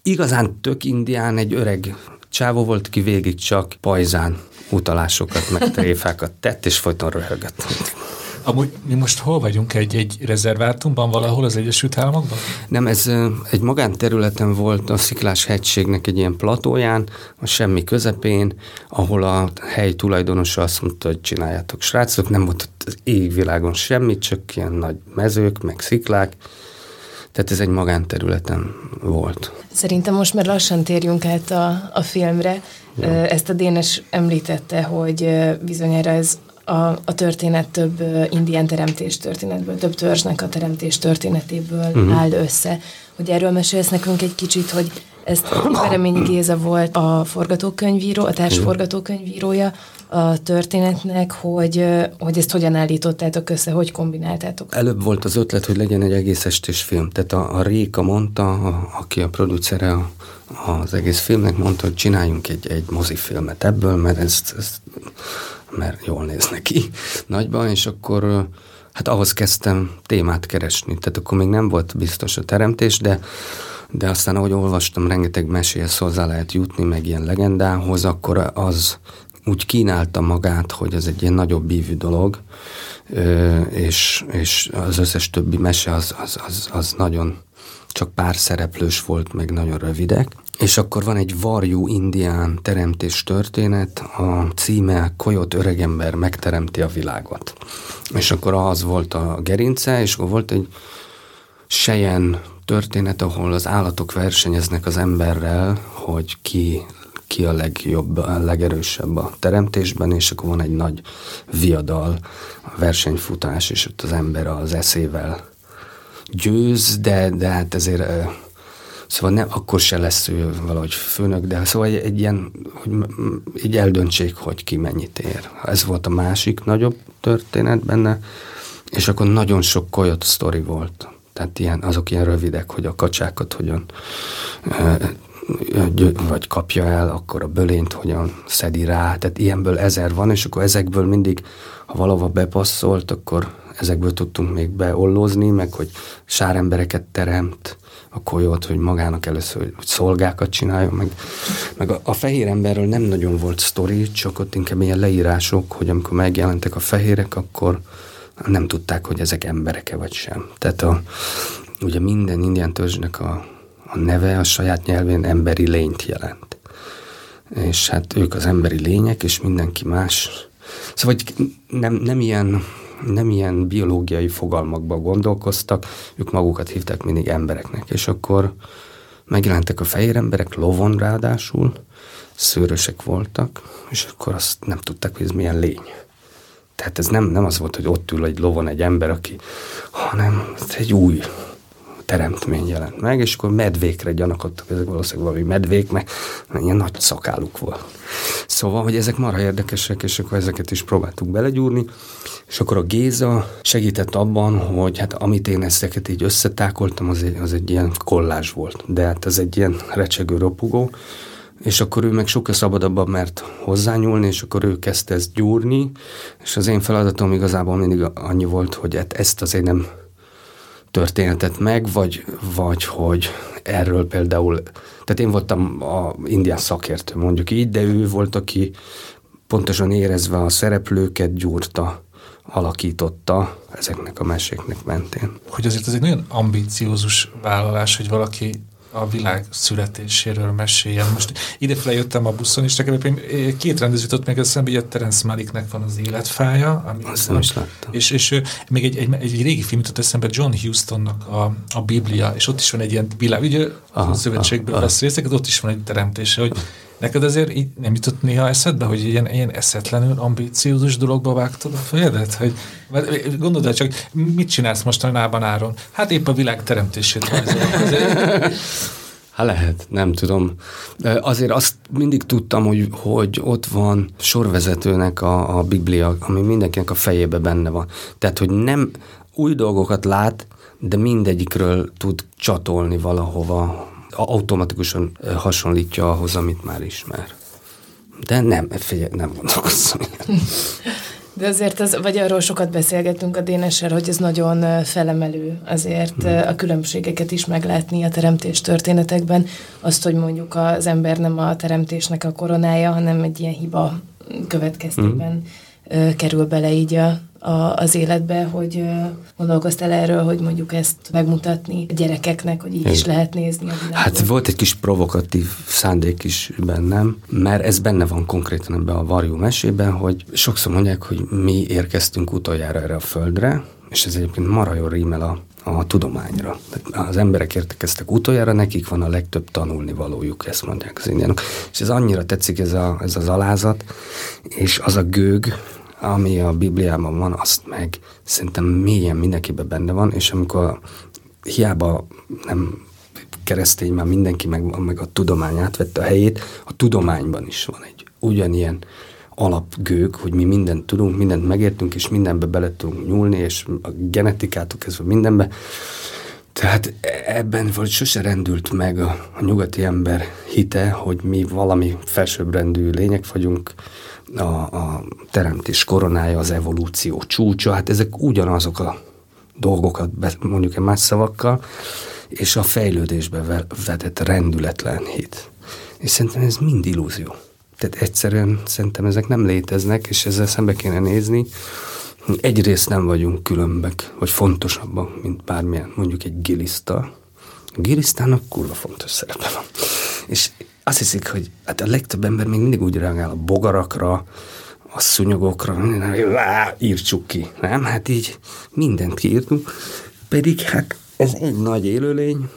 igazán tök indián egy öreg csávó volt, ki végig csak pajzán utalásokat, meg tréfákat tett, és folyton röhögött. Amúgy mi most hol vagyunk? Egy, egy rezervátumban valahol az Egyesült Államokban? Nem, ez egy magánterületen volt a Sziklás hegységnek egy ilyen platóján, a semmi közepén, ahol a hely tulajdonosa azt mondta, hogy csináljátok srácok, nem volt ott az égvilágon semmit, csak ilyen nagy mezők, meg sziklák, tehát ez egy magánterületen volt. Szerintem most már lassan térjünk át a, a filmre. Ja. Ezt a Dénes említette, hogy bizonyára ez a, a történet több indián teremtés történetből, több törzsnek a teremtés történetéből uh-huh. áll össze. Hogy erről mesélsz nekünk egy kicsit, hogy Ezt Bereményi Géza volt a forgatókönyvíró, a társ forgatókönyvírója a történetnek, hogy, hogy ezt hogyan állítottátok össze, hogy kombináltátok? Előbb volt az ötlet, hogy legyen egy egész estés film. Tehát a, a Réka mondta, a, aki a producere a, az egész filmnek, mondta, hogy csináljunk egy, egy mozifilmet ebből, mert ez, ez mert jól néz neki nagyban, és akkor hát ahhoz kezdtem témát keresni. Tehát akkor még nem volt biztos a teremtés, de de aztán ahogy olvastam, rengeteg meséhez hozzá lehet jutni, meg ilyen legendához, akkor az úgy kínálta magát, hogy ez egy ilyen nagyobb bívű dolog, és, és az összes többi mese az, az, az, az nagyon csak pár szereplős volt, meg nagyon rövidek. És akkor van egy varjú indián teremtés történet, a címe Koyot öregember megteremti a világot. És akkor az volt a gerince, és akkor volt egy sejen történet, ahol az állatok versenyeznek az emberrel, hogy ki ki a legjobb, a legerősebb a teremtésben, és akkor van egy nagy viadal, versenyfutás, és ott az ember az eszével győz, de, de hát ezért Szóval nem, akkor se lesz ő valahogy főnök, de szóval egy, egy ilyen, hogy így eldöntsék, hogy ki mennyit ér. Ez volt a másik nagyobb történet benne, és akkor nagyon sok koyot sztori volt. Tehát ilyen, azok ilyen rövidek, hogy a kacsákat hogyan vagy kapja el, akkor a bölényt hogyan szedi rá. Tehát ilyenből ezer van, és akkor ezekből mindig, ha valahova bepasszolt, akkor ezekből tudtunk még beollózni, meg hogy sárembereket teremt, a kolyót, hogy magának először hogy szolgákat csináljon, meg, meg a, a fehér emberről nem nagyon volt sztori, csak ott inkább ilyen leírások, hogy amikor megjelentek a fehérek, akkor nem tudták, hogy ezek embereke vagy sem. Tehát a, ugye minden indián törzsnek a, a neve a saját nyelvén emberi lényt jelent. És hát ők az emberi lények, és mindenki más. Szóval nem, nem ilyen nem ilyen biológiai fogalmakban gondolkoztak, ők magukat hívták mindig embereknek, és akkor megjelentek a fehér emberek, lovon ráadásul, szőrösek voltak, és akkor azt nem tudták, hogy ez milyen lény. Tehát ez nem, nem az volt, hogy ott ül egy lovon egy ember, aki, hanem ez egy új teremtmény jelent meg, és akkor medvékre gyanakodtak, ezek valószínűleg valami medvék, mert ilyen nagy szakáluk volt. Szóval, hogy ezek marha érdekesek, és akkor ezeket is próbáltuk belegyúrni, és akkor a Géza segített abban, hogy hát amit én ezeket így összetákoltam, az egy, az egy ilyen kollázs volt, de hát ez egy ilyen recsegő ropogó, és akkor ő meg sokkal szabadabban mert hozzányúlni, és akkor ő kezdte ezt gyúrni, és az én feladatom igazából mindig annyi volt, hogy hát ezt azért nem történetet meg, vagy, vagy hogy erről például, tehát én voltam a indián szakértő, mondjuk így, de ő volt, aki pontosan érezve a szereplőket gyúrta, alakította ezeknek a meséknek mentén. Hogy azért ez egy nagyon ambíciózus vállalás, hogy valaki a világ születéséről meséljen. Most idefele jöttem a buszon, és nekem két rendező jutott meg eszembe, hogy a Terence Maliknek van az életfája. Ami Azt nem is láttam. És, és még egy, egy, egy, régi film jutott eszembe, John Hustonnak a, a Biblia, és ott is van egy ilyen világ, ugye aha, a szövetségből vesz részeket, ott is van egy teremtése, hogy Neked azért így nem jutott néha eszedbe, hogy ilyen, ilyen eszetlenül ambíciózus dologba vágtad a fejedet? Hogy, gondold el csak, mit csinálsz mostanában Áron? Hát épp a világ teremtését Hát lehet, nem tudom. Azért azt mindig tudtam, hogy, hogy ott van sorvezetőnek a, a Biblia, ami mindenkinek a fejébe benne van. Tehát, hogy nem új dolgokat lát, de mindegyikről tud csatolni valahova, automatikusan hasonlítja ahhoz, amit már ismer. De nem, figyelj, nem gondolkozom ilyen. De azért, az, vagy arról sokat beszélgettünk a Dénessel, hogy ez nagyon felemelő azért hmm. a különbségeket is meglátni a teremtés történetekben. Azt, hogy mondjuk az ember nem a teremtésnek a koronája, hanem egy ilyen hiba következtében hmm. kerül bele így a, a, az életbe, hogy gondolkoztál erről, hogy mondjuk ezt megmutatni a gyerekeknek, hogy így Én. is lehet nézni a világot? Hát volt egy kis provokatív szándék is bennem, mert ez benne van konkrétan ebben a varjú mesében, hogy sokszor mondják, hogy mi érkeztünk utoljára erre a földre, és ez egyébként mara jól rímel a, a tudományra. Az emberek értekeztek utoljára, nekik van a legtöbb tanulni valójuk, ezt mondják az indiánok. És ez annyira tetszik ez, a, ez az alázat, és az a gőg, ami a Bibliában van, azt meg szerintem mélyen mindenkiben benne van, és amikor hiába nem keresztény, már mindenki meg, meg a tudomány átvette a helyét, a tudományban is van egy ugyanilyen alapgők, hogy mi mindent tudunk, mindent megértünk, és mindenbe bele tudunk nyúlni, és a genetikától kezdve mindenbe. Tehát ebben vagy sose rendült meg a, a nyugati ember hite, hogy mi valami felsőbbrendű lények vagyunk, a, a teremtés koronája, az evolúció csúcsa, hát ezek ugyanazok a dolgokat, mondjuk egy más szavakkal, és a fejlődésbe vetett rendületlen hit. És szerintem ez mind illúzió. Tehát egyszerűen szerintem ezek nem léteznek, és ezzel szembe kéne nézni. Egyrészt nem vagyunk különbek, vagy fontosabbak, mint bármilyen, mondjuk egy giliszta. A gilisztának kurva fontos szerepe van. És azt hiszik, hogy hát a legtöbb ember még mindig úgy reagál a bogarakra, a szúnyogokra, írtsuk ki. Nem? Hát így mindent kiírtunk. Pedig hát ez egy nagy élőlény,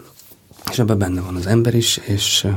és ebben benne van az ember is, és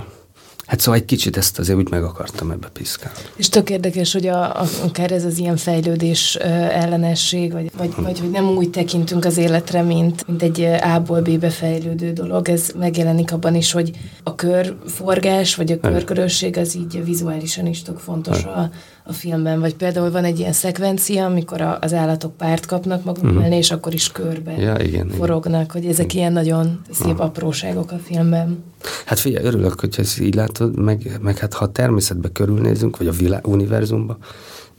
Hát szóval egy kicsit ezt azért úgy meg akartam ebbe piszkálni. És tök érdekes, hogy a, a, akár ez az ilyen fejlődés ellenesség, vagy, vagy, vagy hogy nem úgy tekintünk az életre, mint, mint egy A-ból B-be fejlődő dolog. Ez megjelenik abban is, hogy a körforgás, vagy a körkörösség az így vizuálisan is tök fontos a, a filmben, vagy például van egy ilyen szekvencia, amikor a, az állatok párt kapnak maguk uh-huh. mellé, és akkor is körbe ja, igen, forognak, igen. hogy ezek igen. ilyen nagyon szép uh-huh. apróságok a filmben. Hát figyelj, örülök, hogy ezt így látod, meg, meg hát ha a természetbe körülnézünk, vagy a világ, univerzumba,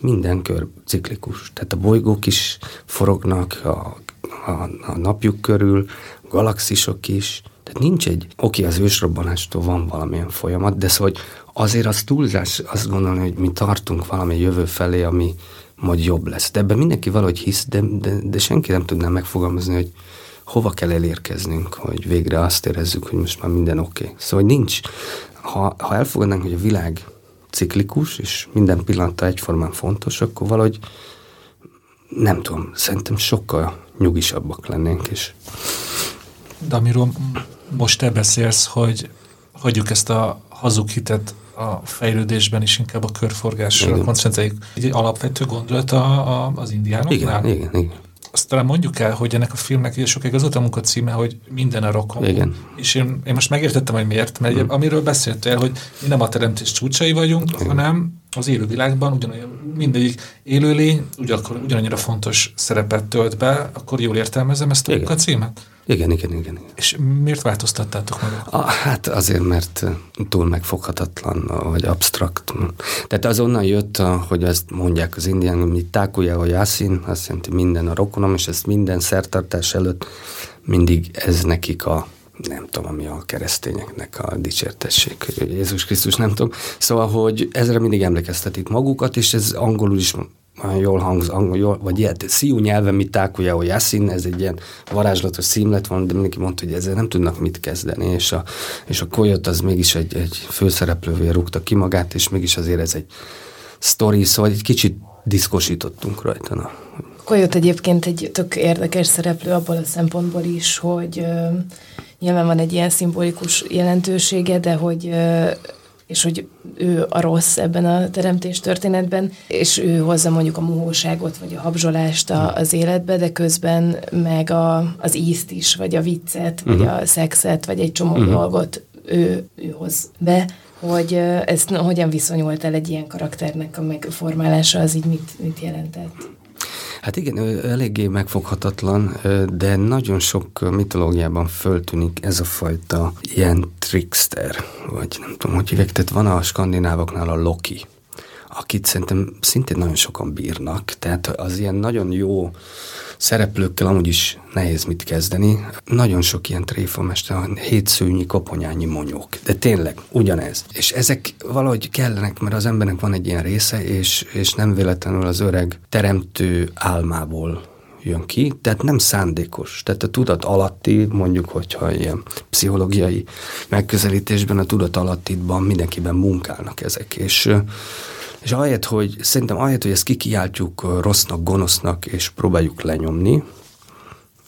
minden kör ciklikus. Tehát a bolygók is forognak a, a, a napjuk körül, a galaxisok is, tehát nincs egy, oké, az ősrobbanástól van valamilyen folyamat, de szóval hogy azért az túlzás azt gondolni, hogy mi tartunk valami jövő felé, ami majd jobb lesz. De ebben mindenki valahogy hisz, de, de, de senki nem tudná megfogalmazni, hogy hova kell elérkeznünk, hogy végre azt érezzük, hogy most már minden oké. Okay. Szóval nincs, ha, ha elfogadnánk, hogy a világ ciklikus, és minden pillanata egyformán fontos, akkor valahogy nem tudom, szerintem sokkal nyugisabbak lennénk, és de amiről most te beszélsz, hogy hagyjuk ezt a hazug hitet a fejlődésben is inkább a körforgásra koncentráljuk. Egy alapvető gondolat a, a, az indiánoknál. Igen, igen, igen. Azt talán mondjuk el, hogy ennek a filmnek ugye sokáig az volt a munka címe, hogy minden a rokon. Igen. És én, én most megértettem, hogy miért, mert mm. amiről beszéltél, hogy mi nem a teremtés csúcsai vagyunk, Igen. hanem az élővilágban ugyanolyan mindegyik élőlény ugyanakkor, ugyanannyira fontos szerepet tölt be, akkor jól értelmezem ezt a munka címet? Igen, igen, igen, igen. És miért változtattátok meg? A, hát azért, mert túl megfoghatatlan, vagy absztrakt. Tehát azonnal jött, hogy ezt mondják az indián, hogy mi tákulja, vagy ászín, azt jelenti minden a rokonom, és ezt minden szertartás előtt mindig ez nekik a nem tudom, ami a keresztényeknek a dicsértesség, Jézus Krisztus, nem tudom. Szóval, hogy ezre mindig emlékeztetik magukat, és ez angolul is jól hangz, angol, jól, vagy ilyen, szíú nyelven, mit tákulja, hogy Yassin, ez egy ilyen varázslatos szímlet van, de mindenki mondta, hogy ezzel nem tudnak mit kezdeni, és a, és a Coyote az mégis egy, egy főszereplővé rúgta ki magát, és mégis azért ez egy sztori, szóval egy kicsit diszkosítottunk rajta. Na. Coyote egyébként egy tök érdekes szereplő abból a szempontból is, hogy nyilván van egy ilyen szimbolikus jelentősége, de hogy és hogy ő a rossz ebben a teremtés történetben, és ő hozza mondjuk a mohóságot, vagy a habzsolást a, az életbe, de közben meg a, az ízt is, vagy a viccet, uh-huh. vagy mhm. a szexet, vagy egy csomó uh-huh. dolgot ő, ő hoz be, hogy ezt hogyan viszonyult el egy ilyen karakternek a megformálása, az így mit, mit jelentett? Hát igen, eléggé megfoghatatlan, de nagyon sok mitológiában föltűnik ez a fajta ilyen trickster, vagy nem tudom, hogy hívják, tehát van a skandinávoknál a Loki, akit szerintem szintén nagyon sokan bírnak, tehát az ilyen nagyon jó szereplőkkel amúgy is nehéz mit kezdeni. Nagyon sok ilyen tréfamester, hétszőnyi, koponyányi monyók. De tényleg, ugyanez. És ezek valahogy kellenek, mert az embernek van egy ilyen része, és, és nem véletlenül az öreg teremtő álmából jön ki, tehát nem szándékos. Tehát a tudat alatti, mondjuk, hogyha ilyen pszichológiai megközelítésben a tudat alattitban mindenkiben munkálnak ezek, és és ahelyett, hogy szerintem ahelyett, hogy ezt kikiáltjuk rossznak, gonosznak, és próbáljuk lenyomni,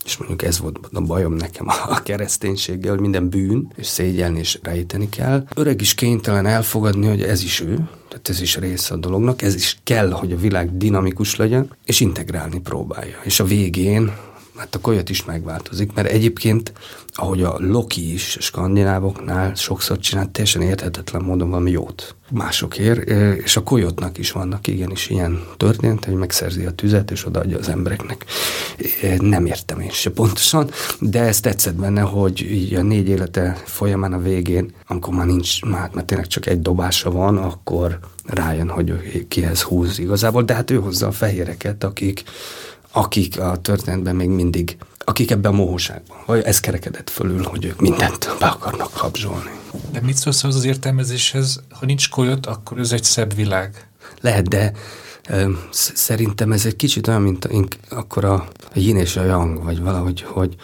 és mondjuk ez volt a bajom nekem a kereszténységgel, hogy minden bűn, és szégyelni és rejteni kell. Öreg is kénytelen elfogadni, hogy ez is ő, tehát ez is része a dolognak, ez is kell, hogy a világ dinamikus legyen, és integrálni próbálja. És a végén hát a kolyot is megváltozik, mert egyébként, ahogy a Loki is a skandinávoknál sokszor csinált, teljesen érthetetlen módon valami jót másokért, és a kolyotnak is vannak igenis ilyen történet, hogy megszerzi a tüzet, és odaadja az embereknek. Nem értem én se pontosan, de ez tetszett benne, hogy így a négy élete folyamán a végén, amikor már nincs, már, már tényleg csak egy dobása van, akkor rájön, hogy kihez húz igazából, de hát ő hozza a fehéreket, akik, akik a történetben még mindig, akik ebben a mohóságban, vagy ez kerekedett fölül, hogy ők mindent be akarnak habzsolni. De mit szólsz az, értelmezéshez? Ha nincs kolyot, akkor ez egy szebb világ. Lehet, de ö, szerintem ez egy kicsit olyan, mint akkor a, a yin és a yang, vagy valahogy, hogy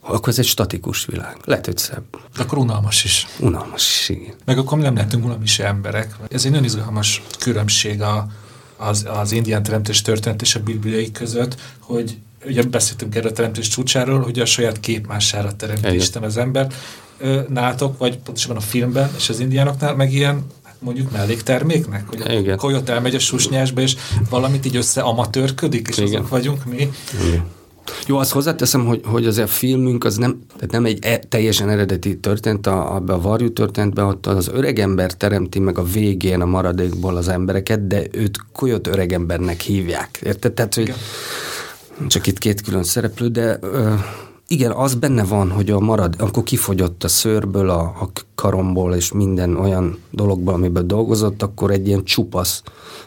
akkor ez egy statikus világ. Lehet, hogy szebb. De akkor unalmas is. Unalmas is, igen. Meg akkor nem lehetünk unalmas emberek. Ez egy nagyon izgalmas különbség a, az, az indián teremtés történet és a bibliai között, hogy ugye beszéltünk erről a teremtés csúcsáról, hogy a saját képmására teremti Isten az ember. Nátok, vagy pontosabban a filmben és az indiánoknál meg ilyen hát mondjuk mellékterméknek, hogy Igen. a kolyot elmegy a susnyásba, és valamit így össze amatőrködik, és Igen. azok vagyunk mi. Igen. Jó, azt hozzáteszem, hogy, hogy az a filmünk az nem, tehát nem egy e, teljesen eredeti történt, a, a, a varjú történetben ott az öregember teremti meg a végén a maradékból az embereket, de őt kolyot öregembernek hívják. Érted? Tehát, hogy Igen. csak itt két külön szereplő, de ö, igen, az benne van, hogy a marad, amikor kifogyott a szőrből, a, a karomból és minden olyan dologból, amiből dolgozott, akkor egy ilyen csupasz,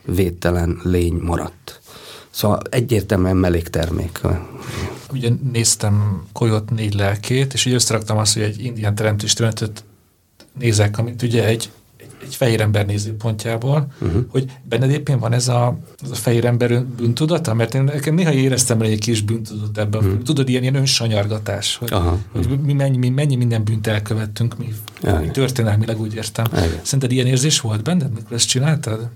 védtelen lény maradt. Szóval egyértelműen melléktermék. Ugye néztem Koyot négy lelkét, és így összeraktam azt, hogy egy indián teremtés történetet nézek, amit ugye egy, egy, fehér ember nézőpontjából, uh-huh. hogy benned éppen van ez a, ez a fehér ember bűntudata, mert én nekem néha éreztem egy kis bűntudat ebben. Uh-huh. Tudod, ilyen, ilyen önsanyargatás, hogy, Aha, hogy mi, mennyi, mi mennyi minden bűnt elkövettünk, mi, mi történelmileg úgy értem. Igen. Szerinted ilyen érzés volt benned, mikor ezt csináltad?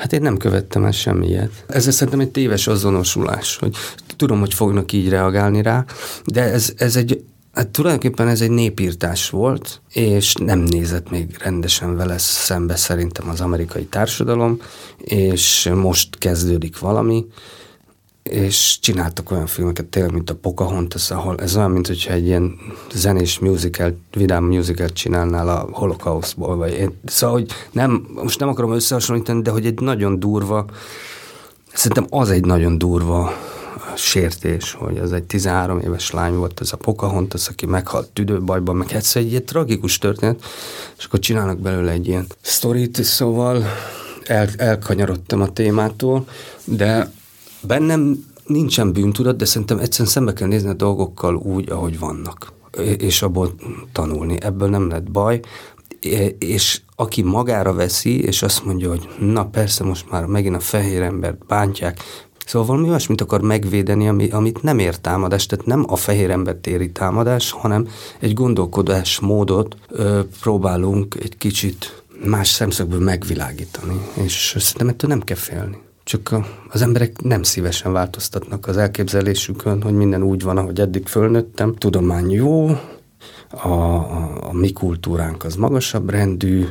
Hát én nem követtem el semmiet. Ez szerintem egy téves azonosulás, hogy tudom, hogy fognak így reagálni rá, de ez, ez egy Hát tulajdonképpen ez egy népírtás volt, és nem nézett még rendesen vele szembe szerintem az amerikai társadalom, és most kezdődik valami, és csináltak olyan filmeket, tényleg, mint a Pocahontas, ahol ez olyan, mint hogyha egy ilyen zenés musical, vidám musical csinálnál a holokauszból, vagy én, szóval, hogy nem, most nem akarom összehasonlítani, de hogy egy nagyon durva, szerintem az egy nagyon durva sértés, hogy az egy 13 éves lány volt, ez a Pocahontas, aki meghalt tüdőbajban, meg egyszer egy ilyen tragikus történet, és akkor csinálnak belőle egy ilyen sztorit, szóval el, elkanyarodtam a témától, de bennem nincsen bűntudat, de szerintem egyszerűen szembe kell nézni a dolgokkal úgy, ahogy vannak, és abból tanulni. Ebből nem lett baj, és aki magára veszi, és azt mondja, hogy na persze, most már megint a fehér embert bántják, Szóval valami olyasmit akar megvédeni, ami, amit nem ér támadás, tehát nem a fehér embert éri támadás, hanem egy gondolkodásmódot ö, próbálunk egy kicsit más szemszögből megvilágítani, és szerintem ettől nem kell félni. Csak az emberek nem szívesen változtatnak az elképzelésükön, hogy minden úgy van, ahogy eddig fölnőttem. Tudomány jó, a, a, a mi kultúránk az magasabb rendű,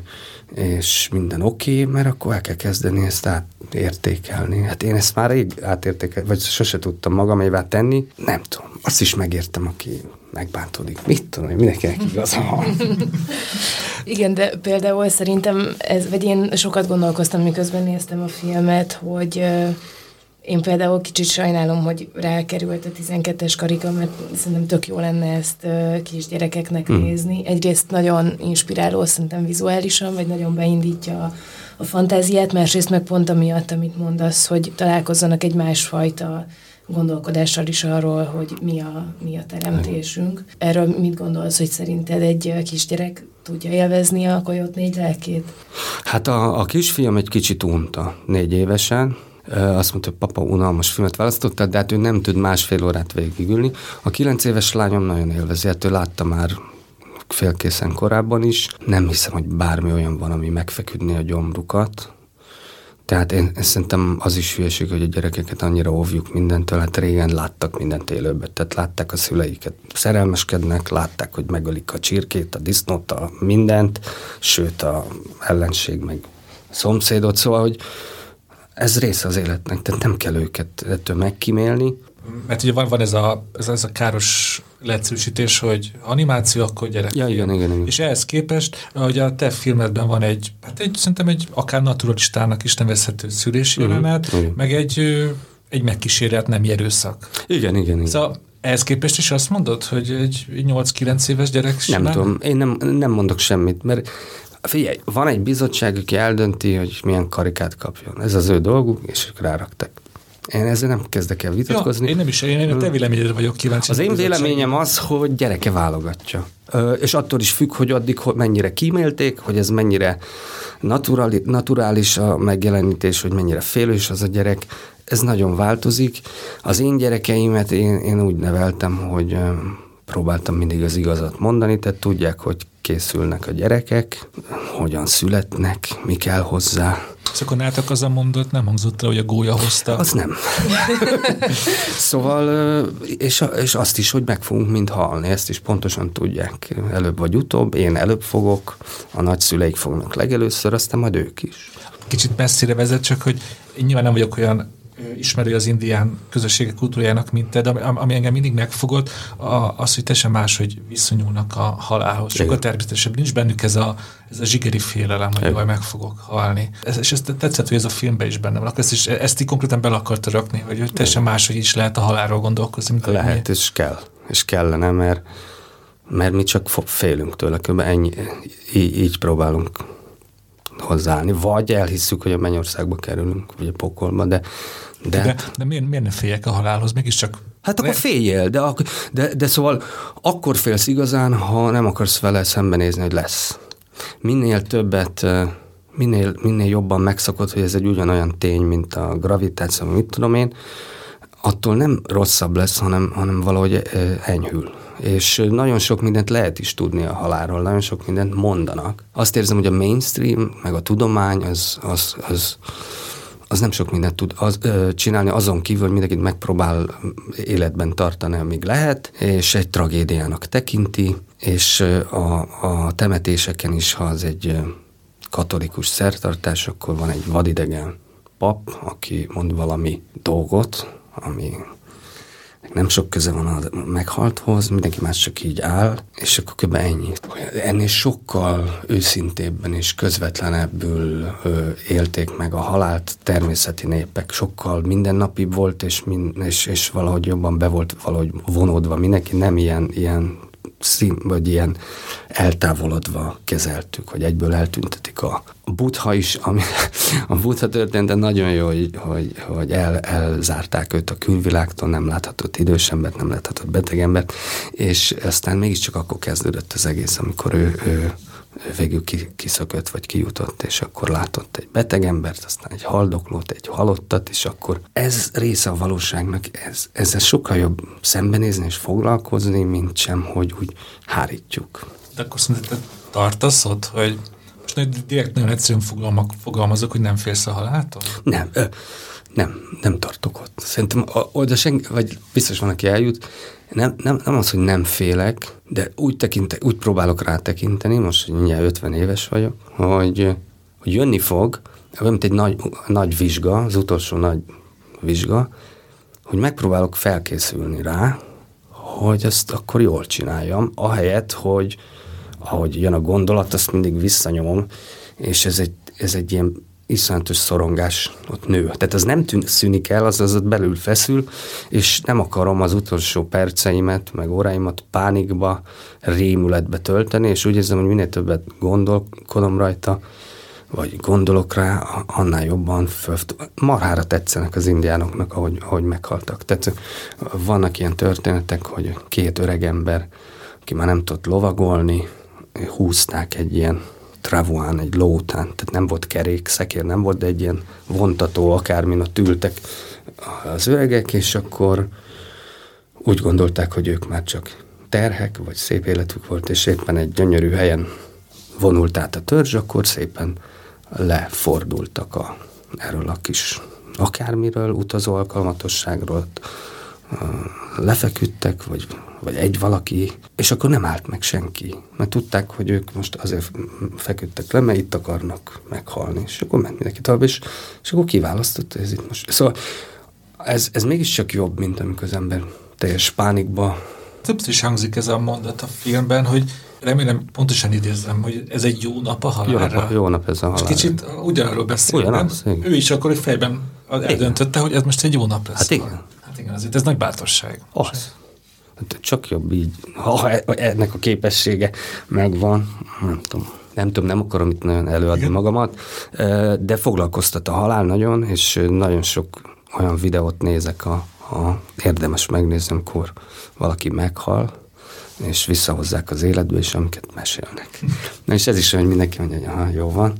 és minden oké, okay, mert akkor el kell kezdeni ezt átértékelni. Hát én ezt már rég átértékel, vagy sose tudtam magamévá tenni. Nem tudom, azt is megértem, aki megbántódik. Mit tudom, mindenkinek igaza van. Igen, de például szerintem, ez, vagy én sokat gondolkoztam, miközben néztem a filmet, hogy én például kicsit sajnálom, hogy rákerült a 12-es karika, mert szerintem tök jó lenne ezt kisgyerekeknek hmm. nézni. Egyrészt nagyon inspiráló szerintem vizuálisan, vagy nagyon beindítja a, a fantáziát, másrészt meg pont amiatt, amit mondasz, hogy találkozzanak egy másfajta gondolkodással is arról, hogy mi a, mi a teremtésünk. Erről mit gondolsz, hogy szerinted egy kisgyerek tudja élvezni a kolyot négy lelkét? Hát a, a kisfiam egy kicsit unta négy évesen, azt mondta, hogy papa unalmas filmet választotta, de hát ő nem tud másfél órát végigülni. A kilenc éves lányom nagyon élvezi, hát ő látta már félkészen korábban is. Nem hiszem, hogy bármi olyan van, ami megfeküdni a gyomrukat. Tehát én, én szerintem az is hülyeség, hogy a gyerekeket annyira óvjuk mindentől, hát régen láttak mindent élőben, tehát látták a szüleiket, szerelmeskednek, látták, hogy megölik a csirkét, a disznót, a mindent, sőt a ellenség meg a szomszédot, szóval, hogy ez része az életnek, tehát nem kell őket ettől megkímélni. mert ugye van, van ez, a, ez, ez a káros leegyszerűsítés, hogy animáció, akkor gyerek. Ja, igen, igen, igen. És ehhez képest, hogy a te filmedben van egy, hát egy, szerintem egy akár naturalistának is nevezhető szülési uh-huh. jelenet, meg egy, egy megkísérelt nem erőszak. Igen, igen, igen. Szóval ehhez képest is azt mondod, hogy egy 8-9 éves gyerek simán? Nem tudom, én nem, nem mondok semmit, mert figyelj, van egy bizottság, aki eldönti, hogy milyen karikát kapjon. Ez az ő dolguk, és ők ráraktak. Én ezzel nem kezdek el vitatkozni. Ja, én nem is, én, én a te véleményedre vagyok kíváncsi. Az én véleményem az, hogy gyereke válogatja. Ö, és attól is függ, hogy addig hogy mennyire kímélték, hogy ez mennyire naturali, naturális a megjelenítés, hogy mennyire félős az a gyerek. Ez nagyon változik. Az én gyerekeimet én, én úgy neveltem, hogy próbáltam mindig az igazat mondani, tehát tudják, hogy készülnek a gyerekek, hogyan születnek, mi kell hozzá. És akkor az a mondat nem hangzott el, hogy a gólya hozta? Az nem. szóval, és, és azt is, hogy meg fogunk mind halni, ezt is pontosan tudják. Előbb vagy utóbb, én előbb fogok, a nagyszüleik fognak legelőször, aztán majd ők is. Kicsit messzire vezet, csak hogy én nyilván nem vagyok olyan ismeri az indián közösségek kultúrájának, mint te, de ami engem mindig megfogott, az, hogy teljesen más, hogy viszonyulnak a halálhoz. Sokkal természetesebb, nincs bennük ez a, ez a zsigeri félelem, hogy majd meg fogok halni. Ez, és ezt tetszett, hogy ez a filmben is benne van. Ezt, is, ezt így konkrétan bele akarta rakni, hogy teljesen más, hogy is lehet a halálról gondolkozni. Mint lehet, mi. és kell. És kellene, mert, mert mi csak félünk tőle, kb. ennyi, így, így próbálunk hozzáállni, vagy elhisszük, hogy a mennyországba kerülünk, vagy a pokolba, de de, de, de miért, miért ne féljek a halálhoz? Mégiscsak Hát akkor féljél, de, de, de szóval akkor félsz igazán, ha nem akarsz vele szembenézni, hogy lesz. Minél többet, minél, minél jobban megszokod, hogy ez egy ugyanolyan tény, mint a gravitáció, mit tudom én, attól nem rosszabb lesz, hanem, hanem valahogy enyhül. És nagyon sok mindent lehet is tudni a halálról, nagyon sok mindent mondanak. Azt érzem, hogy a mainstream, meg a tudomány az, az, az az nem sok mindent tud az, ö, csinálni, azon kívül mindenkit megpróbál életben tartani, amíg lehet, és egy tragédiának tekinti, és a, a temetéseken is, ha az egy katolikus szertartás, akkor van egy vadidegen pap, aki mond valami dolgot, ami nem sok köze van a meghalthoz, mindenki más csak így áll, és akkor kb. ennyi. Ennél sokkal őszintébben és közvetlenebbül ö, élték meg a halált természeti népek, sokkal mindennapibb volt, és, min, és, és valahogy jobban be volt valahogy vonódva mindenki, nem ilyen, ilyen szín, vagy ilyen eltávolodva kezeltük, hogy egyből eltüntetik a, butha is, ami a butha története. Nagyon jó, hogy, hogy, hogy el, elzárták őt a külvilágtól, nem láthatott idős embert, nem láthatott beteg embert, és aztán mégiscsak akkor kezdődött az egész, amikor ő, ő végül kiszökött, vagy kijutott, és akkor látott egy beteg embert, aztán egy haldoklót, egy halottat, és akkor ez része a valóságnak, ez, ezzel sokkal jobb szembenézni és foglalkozni, mint sem, hogy úgy hárítjuk. De akkor szerinted tartasz ott, hogy most direkt nagyon egyszerűen fogalmazok, hogy nem félsz a haláltól? Nem, ö, nem, nem tartok ott. Szerintem oda senki, vagy biztos van, aki eljut, nem, nem, nem az, hogy nem félek, de úgy, tekinte, úgy próbálok rá tekinteni, most hogy mindjárt 50 éves vagyok, hogy, hogy jönni fog, mint egy nagy, nagy vizsga, az utolsó nagy vizsga, hogy megpróbálok felkészülni rá, hogy ezt akkor jól csináljam, ahelyett, hogy ahogy jön a gondolat, azt mindig visszanyomom, és ez egy, ez egy ilyen iszonyatos szorongás ott nő. Tehát az nem tűn, szűnik el, az az ott belül feszül, és nem akarom az utolsó perceimet, meg óráimat pánikba, rémületbe tölteni, és úgy érzem, hogy minél többet gondolkodom rajta, vagy gondolok rá, annál jobban föl... Marhára tetszenek az indiánoknak, ahogy, ahogy meghaltak. Tehát vannak ilyen történetek, hogy két öreg ember, aki már nem tudott lovagolni, húzták egy ilyen travuán, egy ló után, tehát nem volt kerék, szekér nem volt, de egy ilyen vontató, akármin ott ültek az öregek, és akkor úgy gondolták, hogy ők már csak terhek, vagy szép életük volt, és éppen egy gyönyörű helyen vonult át a törzs, akkor szépen lefordultak a, erről a kis akármiről, utazó alkalmatosságról, lefeküdtek, vagy vagy egy valaki, és akkor nem állt meg senki, mert tudták, hogy ők most azért feküdtek le, mert itt akarnak meghalni, és akkor ment mindenki tovább, és, és akkor kiválasztott, ez itt most. Szóval Ez, ez mégiscsak jobb, mint amikor az ember teljes pánikba. Többször is hangzik ez a mondat a filmben, hogy remélem pontosan idézem, hogy ez egy jó nap a halálra. Jó nap, jó nap ez a halál. És kicsit ugyanarról beszél, Ugyanaz? Ő is akkor, hogy fejben eldöntötte, hogy ez most egy jó nap lesz. Hát igen. Hát igen, azért ez nagy bátorság. Az. Hát csak jobb így, ha ennek a képessége megvan, nem tudom nem tudom, nem akarom itt nagyon előadni Igen. magamat, de foglalkoztat a halál nagyon, és nagyon sok olyan videót nézek, a, a érdemes megnézni, amikor valaki meghal, és visszahozzák az életbe, és amiket mesélnek. Na és ez is olyan, hogy mindenki mondja, hogy aha, jó van.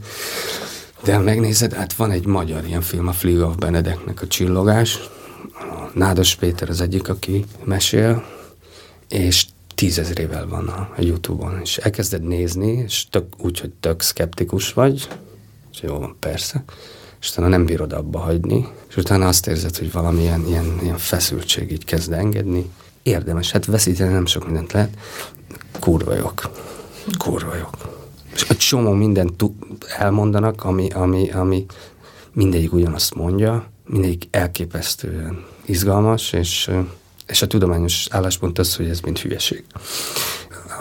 De ha megnézed, hát van egy magyar ilyen film, a Flieg of Benedeknek a csillogás. A Nádas Péter az egyik, aki mesél, és tízezrével van a, Youtube-on, és elkezded nézni, és tök, úgy, hogy tök szkeptikus vagy, és jó van, persze, és utána nem bírod abba hagyni, és utána azt érzed, hogy valamilyen ilyen, ilyen feszültség így kezd engedni. Érdemes, hát veszíteni nem sok mindent lehet. Kurva jók. Kurva jók. És egy csomó mindent elmondanak, ami, ami, ami mindegyik ugyanazt mondja, mindegyik elképesztően izgalmas, és és a tudományos álláspont az, hogy ez mind hülyeség.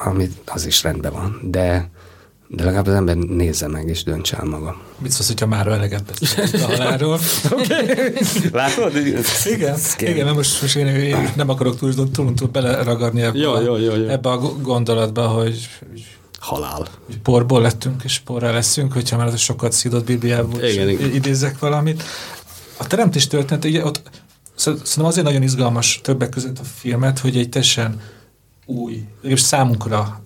Ami az is rendben van, de de legalább az ember nézze meg és döntse el maga. Mit szólsz, hogyha már eleget beszélünk a halálról? Látod? Igen, igen mert most, most én, én nem akarok túl, túl, túl beleragadni ebbe, jó, jó, jó, jó. ebbe a gondolatba, hogy halál. Porból lettünk, és porra leszünk, hogyha már az a sokat szídott Bibliából igen, igen. idézek valamit. A teremtés történet, ugye ott Szerintem azért nagyon izgalmas többek között a filmet, hogy egy teljesen új, és számunkra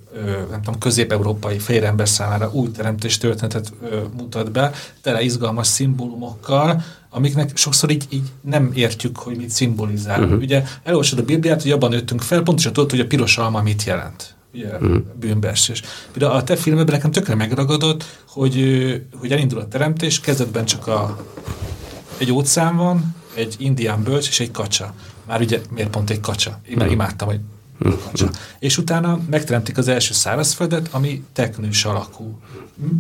nem tudom, közép-európai félrember számára új teremtés történetet mutat be, tele izgalmas szimbólumokkal, amiknek sokszor így, így nem értjük, hogy mit szimbolizál. Uh-huh. Ugye elolvasod a Bibliát, hogy abban nőttünk fel, pontosan tudod, hogy a piros alma mit jelent. Ugye, uh-huh. bűnbers. És például a te filmedben nekem tökre megragadott, hogy, hogy elindul a teremtés, kezdetben csak a, egy óceán van, egy indián bölcs és egy kacsa. Már ugye miért pont egy kacsa? Én már hmm. imádtam, hogy kacsa. És utána megteremtik az első szárazföldet, ami teknős alakú. Hm?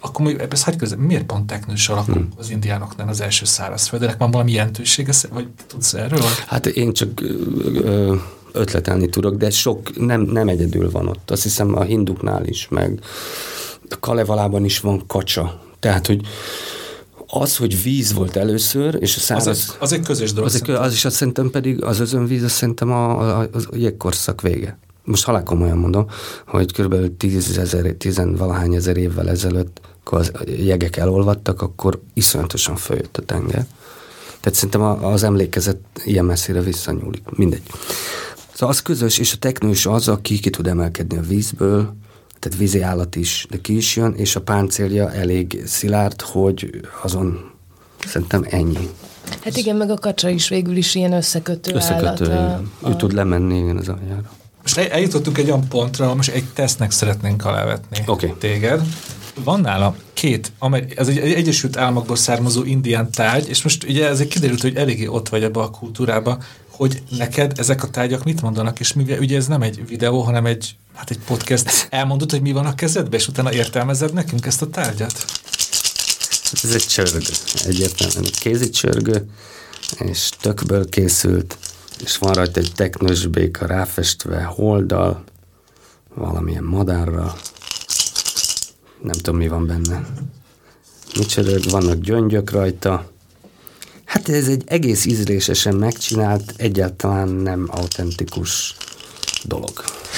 Akkor ezt hagyj közben, miért pont teknős alakú hmm. az indiánoknál az első szárazföldenek? Van valami jelentősége, vagy tudsz erről? Hát én csak ö, ötletelni tudok, de sok nem, nem egyedül van ott. Azt hiszem a hinduknál is, meg a Kalevalában is van kacsa. Tehát, hogy az, hogy víz volt először, és a száraz... Az, egy, az egy közös dolog. Az, egy, az is azt szerintem pedig, az özönvíz, azt szerintem a, a, a jégkorszak vége. Most halál komolyan mondom, hogy kb. 10 ezer, tizenvalahány ezer évvel ezelőtt, akkor az jegek elolvadtak, akkor iszonyatosan följött a tenger. Tehát szerintem az emlékezet ilyen messzire visszanyúlik. Mindegy. Szóval az közös, és a teknős az, aki ki tud emelkedni a vízből, tehát vízi állat is, de ki is jön, és a páncélja elég szilárd, hogy azon szerintem ennyi. Hát igen, meg a kacsa is végül is ilyen összekötő, összekötő állat. A, Ő tud lemenni, igen, az aljára. Most eljutottunk egy olyan pontra, most egy tesztnek szeretnénk alávetni okay. téged. Van nála két, ez egy Egyesült Államokból származó indián tárgy, és most ugye ezért kiderült, hogy eléggé ott vagy ebbe a kultúrába, hogy neked ezek a tárgyak mit mondanak, és mivel ugye ez nem egy videó, hanem egy, hát egy podcast, elmondod, hogy mi van a kezedben, és utána értelmezed nekünk ezt a tárgyat? Ez egy csörgő, egyértelműen egy kézi csörgő, és tökből készült, és van rajta egy teknős béka ráfestve holdal, valamilyen madárra, nem tudom, mi van benne. Csörög, vannak gyöngyök rajta, Hát ez egy egész ízlésesen megcsinált, egyáltalán nem autentikus dolog.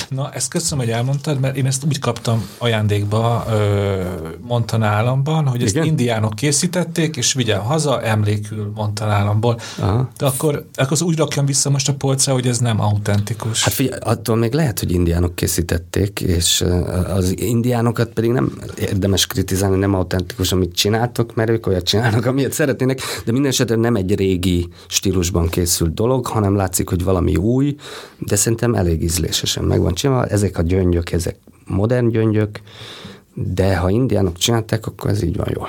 Na, ezt köszönöm, hogy elmondtad, mert én ezt úgy kaptam ajándékba államban, hogy ezt Igen? indiánok készítették, és vigyen haza, emlékül Montana államból. Aha. De akkor, akkor úgy rakjam vissza most a polcra, hogy ez nem autentikus. Hát figyelj, attól még lehet, hogy indiánok készítették, és az indiánokat pedig nem érdemes kritizálni, nem autentikus, amit csináltok, mert ők olyat csinálnak, amilyet szeretnének, de minden esetre nem egy régi stílusban készült dolog, hanem látszik, hogy valami új, de szerintem elég ízlésesen megvan csinálva. Ezek a gyöngyök, ezek modern gyöngyök, de ha indiánok csinálták, akkor ez így van jól.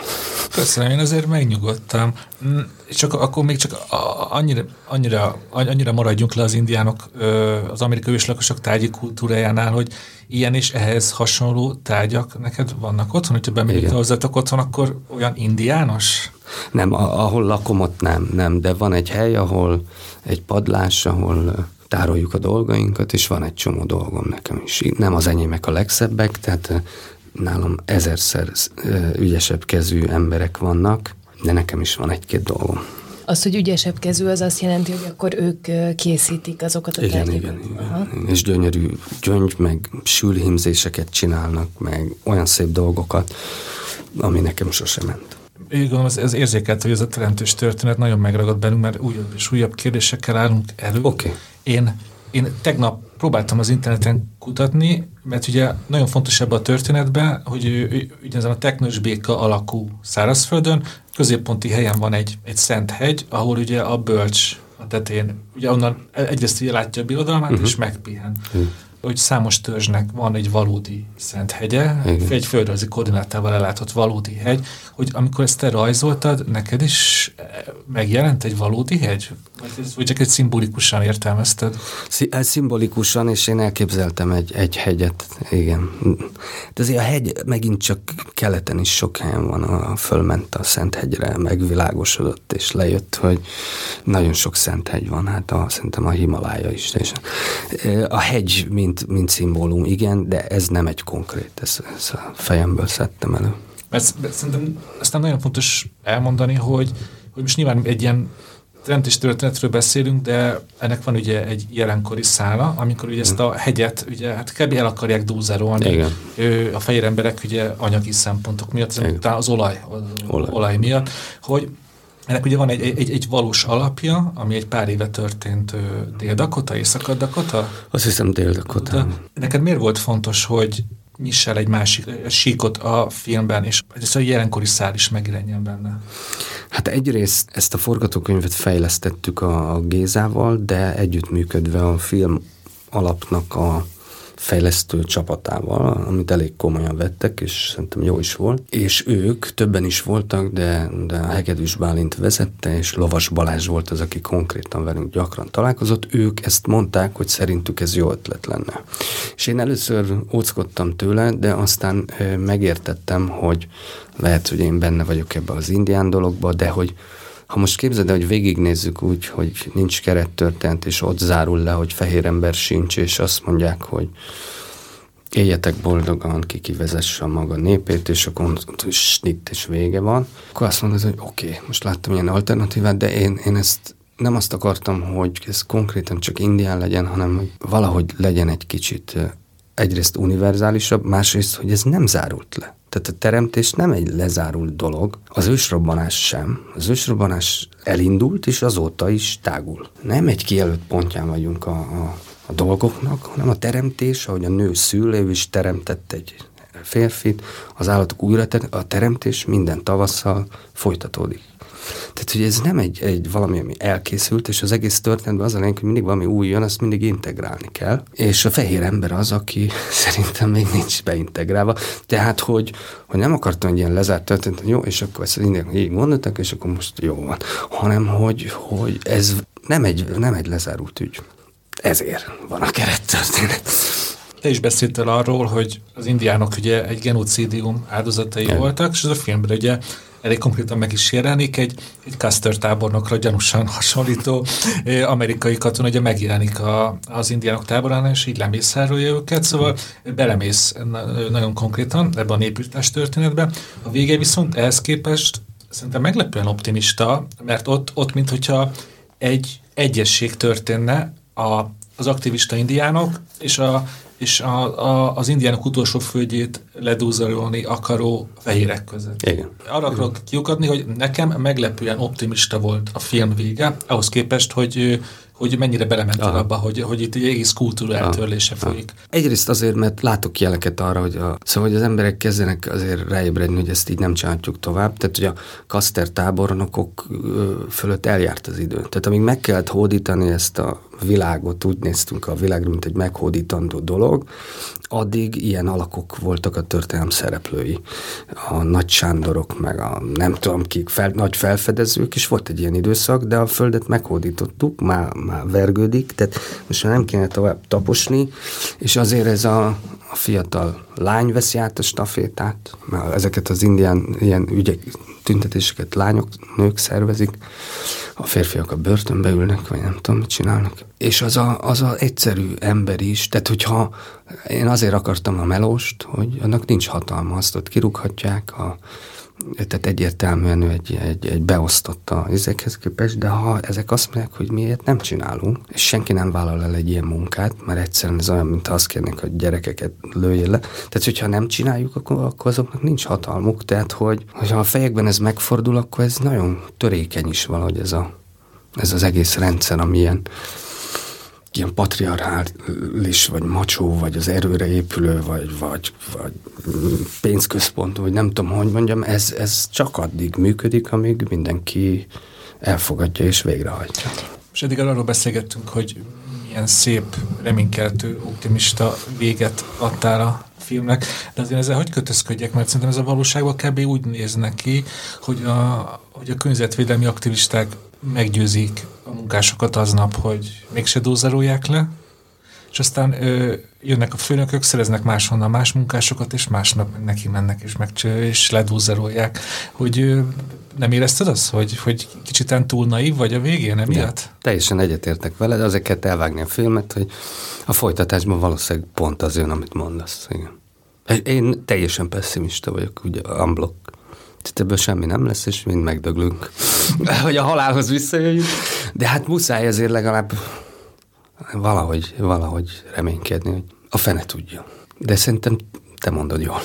Köszönöm, én azért megnyugodtam. Csak akkor még csak annyira, annyira, annyira maradjunk le az indiánok, az amerikai őslakosok tárgyi kultúrájánál, hogy ilyen és ehhez hasonló tárgyak neked vannak otthon, hogyha bemegyek hozzátok otthon, akkor olyan indiános? Nem, ahol lakom, ott nem, nem, de van egy hely, ahol egy padlás, ahol tároljuk a dolgainkat, és van egy csomó dolgom nekem is. Nem az enyémek a legszebbek, tehát nálam ezerszer ügyesebb kezű emberek vannak, de nekem is van egy-két dolgom. Az, hogy ügyesebb kezű, az azt jelenti, hogy akkor ők készítik azokat a igen, igen, igen. És gyönyörű gyöngy, meg sülhimzéseket csinálnak, meg olyan szép dolgokat, ami nekem sosem ment. Én gondolom, ez, ez érzékelt, hogy ez a teremtős történet nagyon megragad bennünk, mert újabb és újabb kérdésekkel állunk elő. Okay. Én, én tegnap próbáltam az interneten kutatni, mert ugye nagyon fontos ebben a történetben, hogy ugye ezen a teknős béka alakú szárazföldön középponti helyen van egy, egy szent hegy, ahol ugye a bölcs a tetén, ugye onnan egyrészt ugye látja a birodalmát, uh-huh. és megpihen. Uh-huh hogy számos törzsnek van egy valódi szent hegye, Igen. egy földrajzi koordinátával ellátott valódi hegy, hogy amikor ezt te rajzoltad, neked is eh, megjelent egy valódi hegy? Vagy, vagy csak egy szimbolikusan értelmezted? Ez szimbolikusan, és én elképzeltem egy, egy hegyet, igen. De azért a hegy megint csak keleten is sok helyen van, a, fölment a Szent hegyre, megvilágosodott, és lejött, hogy nagyon sok Szent hegy van, hát a, szerintem a Himalája is. És a hegy, mint, mint szimbólum, igen, de ez nem egy konkrét, ez, ez a fejemből szedtem elő. Mert, szerintem aztán nagyon fontos elmondani, hogy, hogy most nyilván egy ilyen teremtés történetről beszélünk, de ennek van ugye egy jelenkori szála, amikor ugye ezt a hegyet ugye hát kb. el akarják dózerolni. Igen. a fehér emberek ugye anyagi szempontok miatt, talán az olaj, az olaj. olaj miatt, hogy ennek ugye van egy, egy, egy valós alapja, ami egy pár éve történt Dél-Dakota, Észak-Dakota? Azt hiszem Dél-Dakota. Neked miért volt fontos, hogy nyiss el egy másik síkot a filmben, és ez a jelenkori szár is megjelenjen benne? Hát egyrészt ezt a forgatókönyvet fejlesztettük a Gézával, de együttműködve a film alapnak a fejlesztő csapatával, amit elég komolyan vettek, és szerintem jó is volt. És ők többen is voltak, de, de a Hegedűs Bálint vezette, és Lovas Balázs volt az, aki konkrétan velünk gyakran találkozott. Ők ezt mondták, hogy szerintük ez jó ötlet lenne. És én először óckodtam tőle, de aztán megértettem, hogy lehet, hogy én benne vagyok ebbe az indián dologba, de hogy ha most képzeld hogy végignézzük úgy, hogy nincs kerettörténet, és ott zárul le, hogy fehér ember sincs, és azt mondják, hogy éljetek boldogan, ki kivezesse a maga népét, és akkor snitt és vége van, akkor azt mondod, hogy oké, okay, most láttam ilyen alternatívát, de én, én ezt nem azt akartam, hogy ez konkrétan csak indián legyen, hanem hogy valahogy legyen egy kicsit egyrészt univerzálisabb, másrészt, hogy ez nem zárult le. Tehát a teremtés nem egy lezárult dolog, az ősrobbanás sem. Az ősrobbanás elindult, és azóta is tágul. Nem egy kijelölt pontján vagyunk a, a, a dolgoknak, hanem a teremtés, ahogy a nő szül, ő is teremtett egy férfit, az állatok újra, a teremtés minden tavasszal folytatódik. Tehát, hogy ez nem egy, egy valami, ami elkészült, és az egész történetben az a lényeg, hogy mindig valami új jön, azt mindig integrálni kell. És a fehér ember az, aki szerintem még nincs beintegrálva. Tehát, hogy, hogy nem akartam egy ilyen lezárt történet, hogy jó, és akkor ezt indiák így gondoltak, és akkor most jó van. Hanem, hogy, hogy ez nem egy, nem egy lezárult ügy. Ezért van a kerettörténet. Te is beszéltél arról, hogy az indiánok ugye egy genocidium áldozatai ja. voltak, és ez a filmben ugye elég konkrétan meg is jelenik, egy, egy Custer tábornokra gyanúsan hasonlító amerikai katona, ugye megjelenik a, az indiánok táborán, és így lemészárolja őket, szóval belemész nagyon konkrétan ebbe a népírtás történetbe. A vége viszont ehhez képest szerintem meglepően optimista, mert ott, ott mint hogyha egy egyesség történne a, az aktivista indiánok és a és a, a, az indiánok utolsó földjét ledúzolni akaró fehérek között. Igen. Arra akarok kiukadni, hogy nekem meglepően optimista volt a film vége, ahhoz képest, hogy hogy mennyire belementél abba, hogy, hogy itt egy egész kultúra eltörlése folyik. Egyrészt azért, mert látok jeleket arra, hogy, a, szóval, hogy az emberek kezdenek azért ráébredni, hogy ezt így nem csináljuk tovább. Tehát, hogy a Kaster tábornokok fölött eljárt az idő. Tehát amíg meg kellett hódítani ezt a világot, úgy néztünk a világra, mint egy meghódítandó dolog, addig ilyen alakok voltak a történelem szereplői. A Nagy Sándorok, meg a nem tudom kik, fel, nagy felfedezők, és volt egy ilyen időszak, de a Földet meghódítottuk, már, már vergődik, tehát most már nem kéne tovább taposni, és azért ez a, a fiatal lány veszi át a stafétát, mert ezeket az indián ilyen ügyek, tüntetéseket lányok, nők szervezik, a férfiak a börtönbe ülnek, vagy nem tudom, mit csinálnak. És az a, az a egyszerű ember is, tehát hogyha én azért akartam a melóst, hogy annak nincs hatalma, azt ott kirúghatják, a, tehát egyértelműen egy, egy, egy beosztott a ezekhez képest, de ha ezek azt mondják, hogy miért nem csinálunk, és senki nem vállal el egy ilyen munkát, mert egyszerűen ez olyan, mint azt kérnék, hogy gyerekeket lőjél le. Tehát, hogyha nem csináljuk, akkor, akkor azoknak nincs hatalmuk. Tehát, hogy ha a fejekben ez megfordul, akkor ez nagyon törékeny is valahogy ez, a, ez az egész rendszer, amilyen ilyen patriarchális, vagy macsó, vagy az erőre épülő, vagy, vagy, vagy pénzközpont, vagy nem tudom, hogy mondjam, ez, ez csak addig működik, amíg mindenki elfogadja és végrehajtja. És eddig arról beszélgettünk, hogy milyen szép, reménykeltő, optimista véget adtál a filmnek, de azért ezzel hogy kötözködjek, mert szerintem ez a valóságban kb. úgy néz neki, hogy a, hogy a környezetvédelmi aktivisták meggyőzik a munkásokat aznap, hogy mégse dózerolják le, és aztán ö, jönnek a főnökök, szereznek máshonnan más munkásokat, és másnap neki mennek, és, meg, és ledózerolják. Hogy ö, nem érezted azt, hogy, hogy kicsit túl naív vagy a végén emiatt? Ja, teljesen egyetértek veled, azért kell elvágni a filmet, hogy a folytatásban valószínűleg pont az jön, amit mondasz. Igen. Én teljesen pessimista vagyok, ugye unblock. Tehát ebből semmi nem lesz, és mind megdöglünk, hogy a halálhoz visszajöjjünk. De hát muszáj ezért legalább valahogy, valahogy reménykedni, hogy a fene tudja. De szerintem te mondod jól.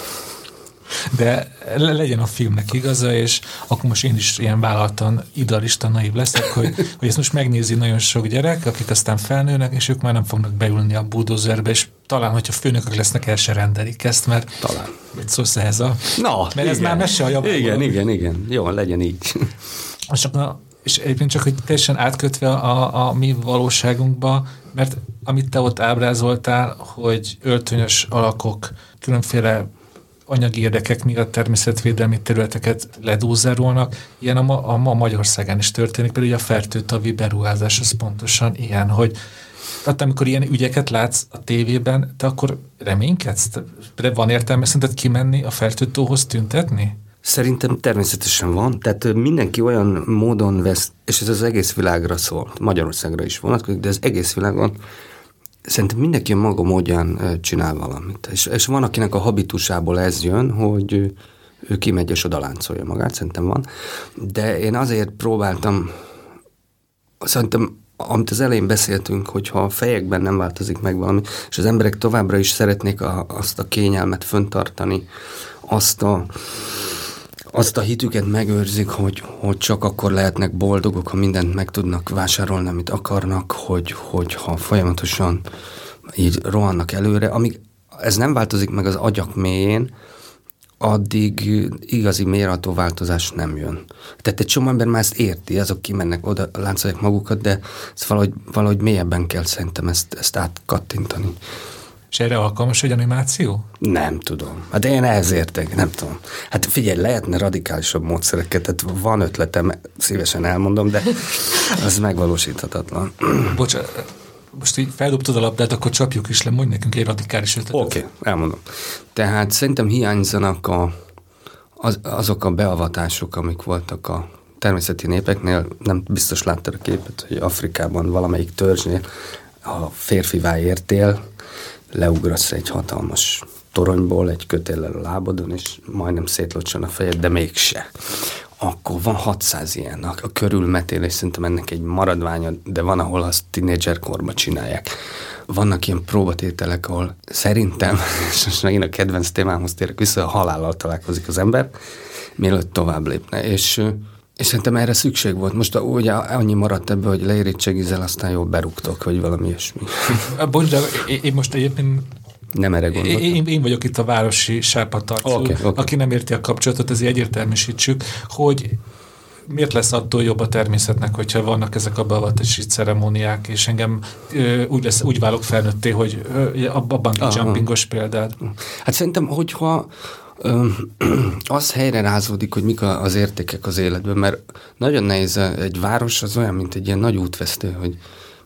De legyen a filmnek igaza, és akkor most én is ilyen vállaltan idealista naív leszek, hogy, hogy ezt most megnézi nagyon sok gyerek, akik aztán felnőnek, és ők már nem fognak beülni a bulldozerbe, és talán, hogyha főnökök lesznek, el se rendelik ezt, mert talán. Mit szólsz ehhez a... Na, mert igen. ez már mese a javából. Igen, igen, igen. Jó, legyen így. És, a, és egyébként csak, hogy teljesen átkötve a, a mi valóságunkba, mert amit te ott ábrázoltál, hogy öltönyös alakok különféle anyagi érdekek miatt természetvédelmi területeket ledúzerolnak. Ilyen a ma, a ma Magyarországán is történik, például a fertőtavi beruházás az pontosan ilyen, hogy tehát amikor ilyen ügyeket látsz a tévében, te akkor reménykedsz? De van értelme szerinted kimenni a fertőtóhoz tüntetni? Szerintem természetesen van. Tehát mindenki olyan módon vesz, és ez az egész világra szól, Magyarországra is vonatkozik, de az egész világon szerintem mindenki a maga módján csinál valamit. És, és van, akinek a habitusából ez jön, hogy ő kimegy és oda láncolja magát, szerintem van. De én azért próbáltam, szerintem amit az elején beszéltünk, hogy ha a fejekben nem változik meg valami, és az emberek továbbra is szeretnék a, azt a kényelmet föntartani, azt a, azt a hitüket megőrzik, hogy, hogy csak akkor lehetnek boldogok, ha mindent meg tudnak vásárolni, amit akarnak, hogy, hogy ha folyamatosan így rohannak előre, amíg ez nem változik meg az agyak mélyén, addig igazi mérható változás nem jön. Tehát egy csomó ember már ezt érti, azok kimennek oda, láncolják magukat, de ezt valahogy, valahogy mélyebben kell szerintem ezt, ezt átkattintani. És erre alkalmas egy animáció? Nem tudom. Hát én ehhez értek, nem tudom. Hát figyelj, lehetne radikálisabb módszereket, tehát van ötletem, szívesen elmondom, de az megvalósíthatatlan. Bocsánat, most így feldobtad a labdát, akkor csapjuk is le, mondj nekünk egy radikális ötletet. Oké, okay, elmondom. Tehát szerintem hiányzanak a, az, azok a beavatások, amik voltak a természeti népeknél. Nem biztos láttad a képet, hogy Afrikában valamelyik törzsnél a férfivá értél, leugrasz egy hatalmas toronyból egy kötéllel a lábadon, és majdnem szétlocsan a fejed, de mégse akkor van 600 ilyen a, a körülmetélés, szerintem ennek egy maradványa, de van, ahol azt tínédzser korba csinálják. Vannak ilyen próbatételek, ahol szerintem, és most megint a kedvenc témámhoz térek vissza, a halállal találkozik az ember, mielőtt tovább lépne. És és szerintem erre szükség volt. Most ugye annyi maradt ebből, hogy leérétsegizel, aztán jól berúgtok, vagy valami ilyesmi. Bocs, de én most egyébként nem erre gondoltam. Én, én vagyok itt a városi sápatarcú, okay, okay. aki nem érti a kapcsolatot, ezért egyértelműsítsük, hogy miért lesz attól jobb a természetnek, hogyha vannak ezek a beavatási ceremóniák, és engem ö, úgy, lesz, úgy válok felnőtté, hogy ö, a, jumpingos példád. Hát szerintem, hogyha ö, az helyre rázódik, hogy mik az értékek az életben, mert nagyon nehéz, egy város az olyan, mint egy ilyen nagy útvesztő, hogy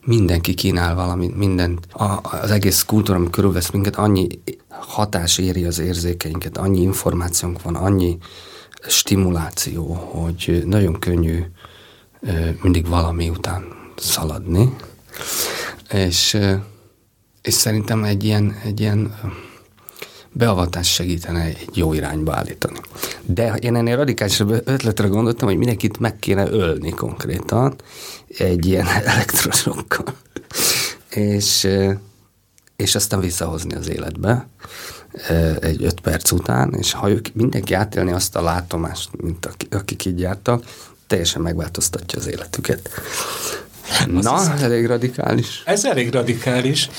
mindenki kínál valamit, mindent. A, az egész kultúra, ami körülvesz minket, annyi hatás éri az érzékeinket, annyi információnk van, annyi stimuláció, hogy nagyon könnyű mindig valami után szaladni. És, és szerintem egy ilyen, egy ilyen beavatás segítene egy jó irányba állítani. De én ennél radikálisabb ötletre gondoltam, hogy mindenkit meg kéne ölni konkrétan egy ilyen elektrosokkal. és, és aztán visszahozni az életbe egy öt perc után, és ha ők mindenki átélni azt a látomást, mint akik így jártak, teljesen megváltoztatja az életüket. Na, az elég radikális. Ez elég radikális,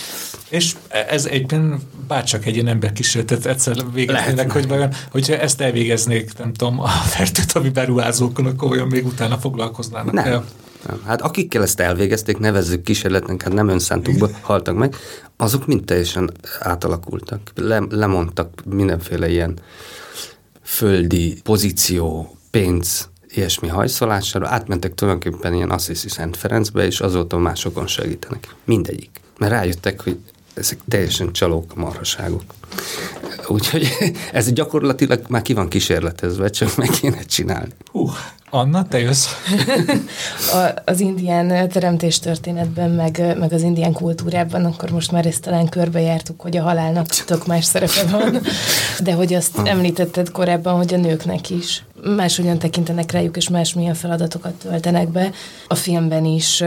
és ez egyben bárcsak egy ilyen ember kísérletet egyszer végeznének, hogy vajon, hogyha ezt elvégeznék, nem tudom, a fertőtami beruházókon, akkor olyan még utána foglalkoznának nem. el. Nem. Hát akikkel ezt elvégezték, nevezzük kísérletnek, hát nem önszántukba haltak meg, azok mind teljesen átalakultak. Le, lemondtak mindenféle ilyen földi pozíció, pénz, ilyesmi hajszolására, átmentek tulajdonképpen ilyen Assisi Szent Ferencbe, és azóta másokon segítenek. Mindegyik. Mert rájöttek, hogy ezek teljesen csalók marhaságok. Úgyhogy ez gyakorlatilag már ki van kísérletezve, csak meg kéne csinálni. Hú, Anna, te jössz? a, az indián teremtés történetben, meg, meg az indián kultúrában, akkor most már ezt talán körbejártuk, hogy a halálnak tök más szerepe van, de hogy azt említetted korábban, hogy a nőknek is máshogyan tekintenek rájuk, és más milyen feladatokat töltenek be. A filmben is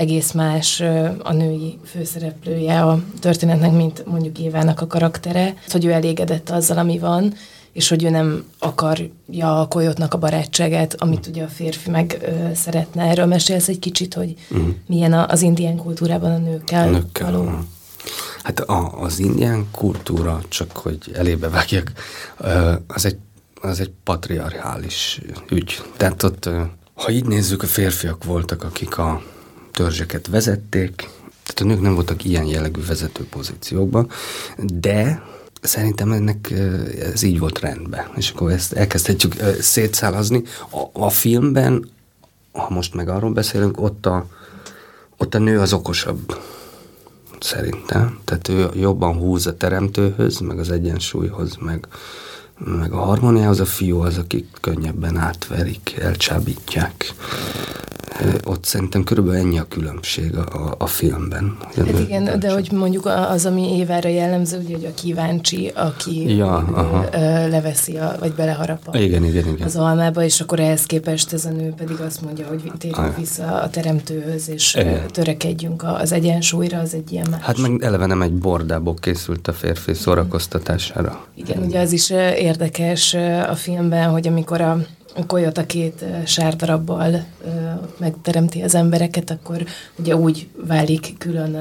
egész más a női főszereplője a történetnek, mint mondjuk Évának a karaktere, hogy ő elégedett azzal, ami van, és hogy ő nem akarja a kolyotnak a barátságát, amit ugye a férfi meg ö, szeretne. Erről mesélsz egy kicsit, hogy uh-huh. milyen a, az indián kultúrában a nőkkel, a nőkkel való. Hát a, az indián kultúra, csak hogy elébe vágjak, az egy, az egy patriarchális ügy. Tehát ott, ha így nézzük, a férfiak voltak, akik a törzseket vezették, tehát a nők nem voltak ilyen jellegű vezető pozíciókban, de szerintem ennek ez így volt rendben. És akkor ezt elkezdhetjük szétszálazni. A, a filmben, ha most meg arról beszélünk, ott a, ott a nő az okosabb szerintem. Tehát ő jobban húz a teremtőhöz, meg az egyensúlyhoz, meg, meg a harmóniához. A fiú az, akik könnyebben átverik, elcsábítják ott szerintem körülbelül ennyi a különbség a, a, filmben. Hát igen, de hogy mondjuk az, ami Évára jellemző, ugye, hogy a kíváncsi, aki ja, aha. leveszi, a, vagy beleharap a, igen, igen, igen. az almába, és akkor ehhez képest ez a nő pedig azt mondja, hogy térjünk vissza a teremtőhöz, és e. törekedjünk az egyensúlyra, az egy ilyen más. Hát meg eleve nem egy bordából készült a férfi szórakoztatására. Igen, ugye az is érdekes a filmben, hogy amikor a Koyot a két sárdarabbal megteremti az embereket, akkor ugye úgy válik külön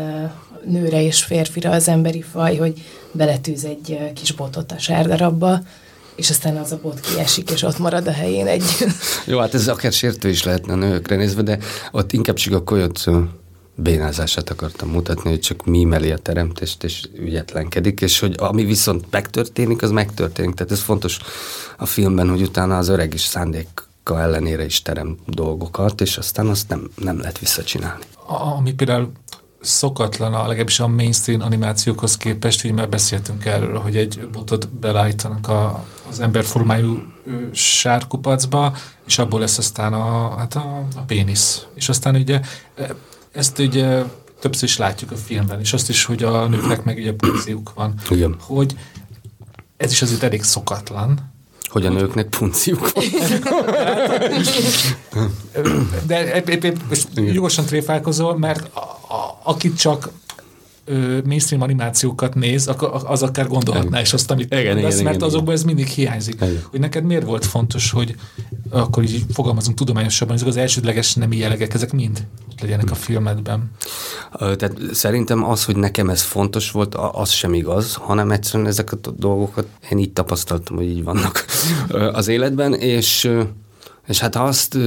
nőre és férfira az emberi faj, hogy beletűz egy kis botot a sárdarabba, és aztán az a bot kiesik, és ott marad a helyén egy... Jó, hát ez akár sértő is lehetne a nőkre nézve, de ott inkább csak a kolyot bénázását akartam mutatni, hogy csak mímeli a teremtést, és ügyetlenkedik, és hogy ami viszont megtörténik, az megtörténik. Tehát ez fontos a filmben, hogy utána az öreg is szándéka ellenére is terem dolgokat, és aztán azt nem, nem lehet visszacsinálni. Ami például szokatlan, a legalábbis a mainstream animációkhoz képest, hogy már beszéltünk erről, hogy egy botot belállítanak a, az emberformájú sárkupacba, és abból lesz aztán a, hát a, a pénisz. És aztán ugye ezt ugye többször is látjuk a filmben, és azt is, hogy a nőknek meg ugye punciuk van. Igen. Hogy ez is azért elég szokatlan. Hogy a nőknek punciuk van. De most jogosan tréfálkozol, mert a, a, akit csak mainstream animációkat néz, az akár gondolhatná is azt, amit igen, mondasz, igen, mert igen, azokban ez mindig hiányzik. Igen. Hogy neked miért volt fontos, hogy akkor így fogalmazunk tudományosabban, ezek az elsődleges nemi jellegek, ezek mind legyenek a filmedben? Tehát szerintem az, hogy nekem ez fontos volt, az sem igaz, hanem egyszerűen ezeket a dolgokat én így tapasztaltam, hogy így vannak az életben, és És hát ha azt,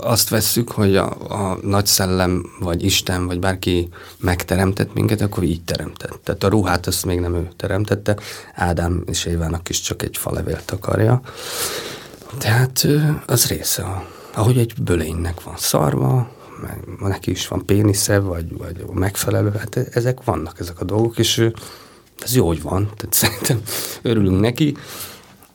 azt vesszük, hogy a, a nagy szellem, vagy Isten, vagy bárki megteremtett minket, akkor így teremtett. Tehát a ruhát azt még nem ő teremtette, Ádám és Évának is csak egy falevélt akarja. Tehát az része, ahogy egy bölénynek van szarva, meg neki is van pénisze, vagy, vagy megfelelő, hát ezek vannak, ezek a dolgok, és ez jó, hogy van, tehát szerintem örülünk neki,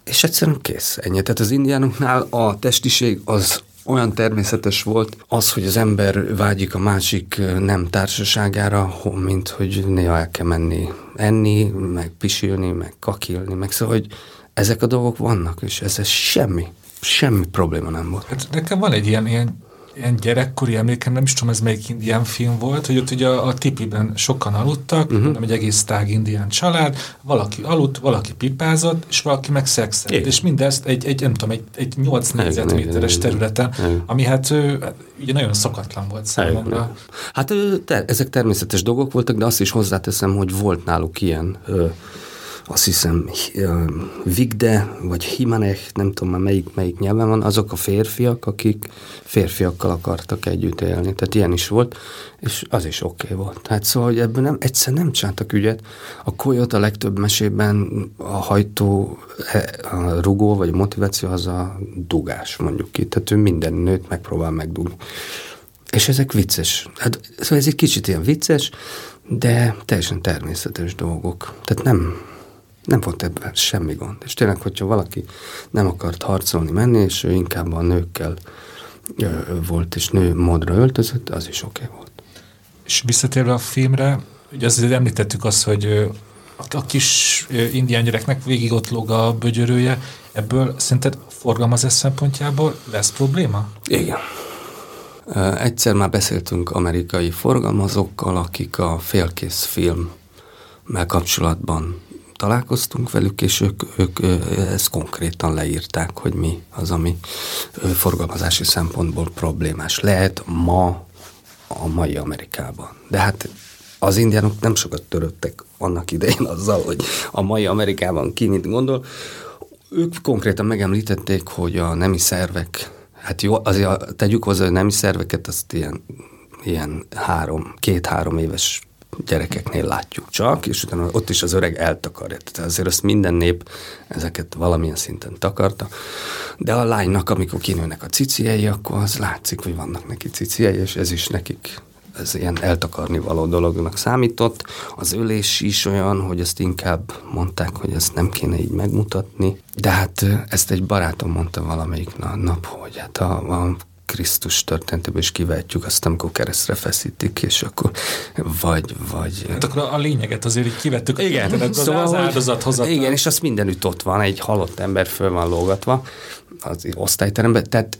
és egyszerűen kész, ennyi. Tehát az indiánoknál a testiség az olyan természetes volt az, hogy az ember vágyik a másik nem társaságára, mint hogy néha el kell menni enni, meg pisilni, meg kakilni, meg szóval, hogy ezek a dolgok vannak, és ez, semmi, semmi probléma nem volt. Hát nekem van egy ilyen, ilyen ilyen gyerekkori emlékem, nem is tudom, ez melyik indián film volt, hogy ott ugye a, a tipiben sokan aludtak, uh-huh. nem egy egész tág indián család, valaki aludt, valaki pipázott, és valaki meg szexelt. És mindezt egy, egy, nem tudom, egy, egy 8 négyzetméteres területen, igen. ami hát ugye nagyon szokatlan volt számomra. Hát te, ezek természetes dolgok voltak, de azt is hozzáteszem, hogy volt náluk ilyen ö, azt hiszem Vigde, vagy Himanech, nem tudom már melyik, melyik nyelven van, azok a férfiak, akik férfiakkal akartak együtt élni. Tehát ilyen is volt, és az is oké okay volt. Tehát szóval, hogy ebből nem, egyszer nem csináltak ügyet. A kolyot a legtöbb mesében a hajtó, a rugó, vagy a motiváció az a dugás, mondjuk ki. Tehát ő minden nőt megpróbál megdugni. És ezek vicces. Hát, szóval ez egy kicsit ilyen vicces, de teljesen természetes dolgok. Tehát nem, nem volt ebben semmi gond. És tényleg, hogyha valaki nem akart harcolni menni, és ő inkább a nőkkel ö, volt, és nő módra öltözött, az is oké okay volt. És visszatérve a filmre, ugye azért említettük azt, hogy a kis indián gyereknek végig ott lóg a bögyörője, ebből szerinted forgalmazás szempontjából lesz probléma? Igen. Egyszer már beszéltünk amerikai forgalmazókkal, akik a félkész filmmel kapcsolatban találkoztunk velük, és ők, ők ezt konkrétan leírták, hogy mi az, ami forgalmazási szempontból problémás lehet ma a mai Amerikában. De hát az indiánok nem sokat töröttek annak idején azzal, hogy a mai Amerikában ki mit gondol. Ők konkrétan megemlítették, hogy a nemi szervek, hát jó, azért tegyük hozzá, hogy nemi szerveket azt ilyen, ilyen három, két-három éves gyerekeknél látjuk csak, és utána ott is az öreg eltakarja. Tehát azért azt minden nép ezeket valamilyen szinten takarta. De a lánynak, amikor kinőnek a ciciei, akkor az látszik, hogy vannak neki ciciei, és ez is nekik ez ilyen eltakarni való dolognak számított. Az ölés is olyan, hogy ezt inkább mondták, hogy ezt nem kéne így megmutatni. De hát ezt egy barátom mondta valamelyik nap, hogy hát a, a Krisztus történetéből is kivetjük azt, amikor keresztre feszítik, és akkor vagy, vagy... Hát akkor a lényeget azért így kivettük. Igen, szóval, az áldozathoz. Igen, és az mindenütt ott van, egy halott ember föl van lógatva az osztályteremben, tehát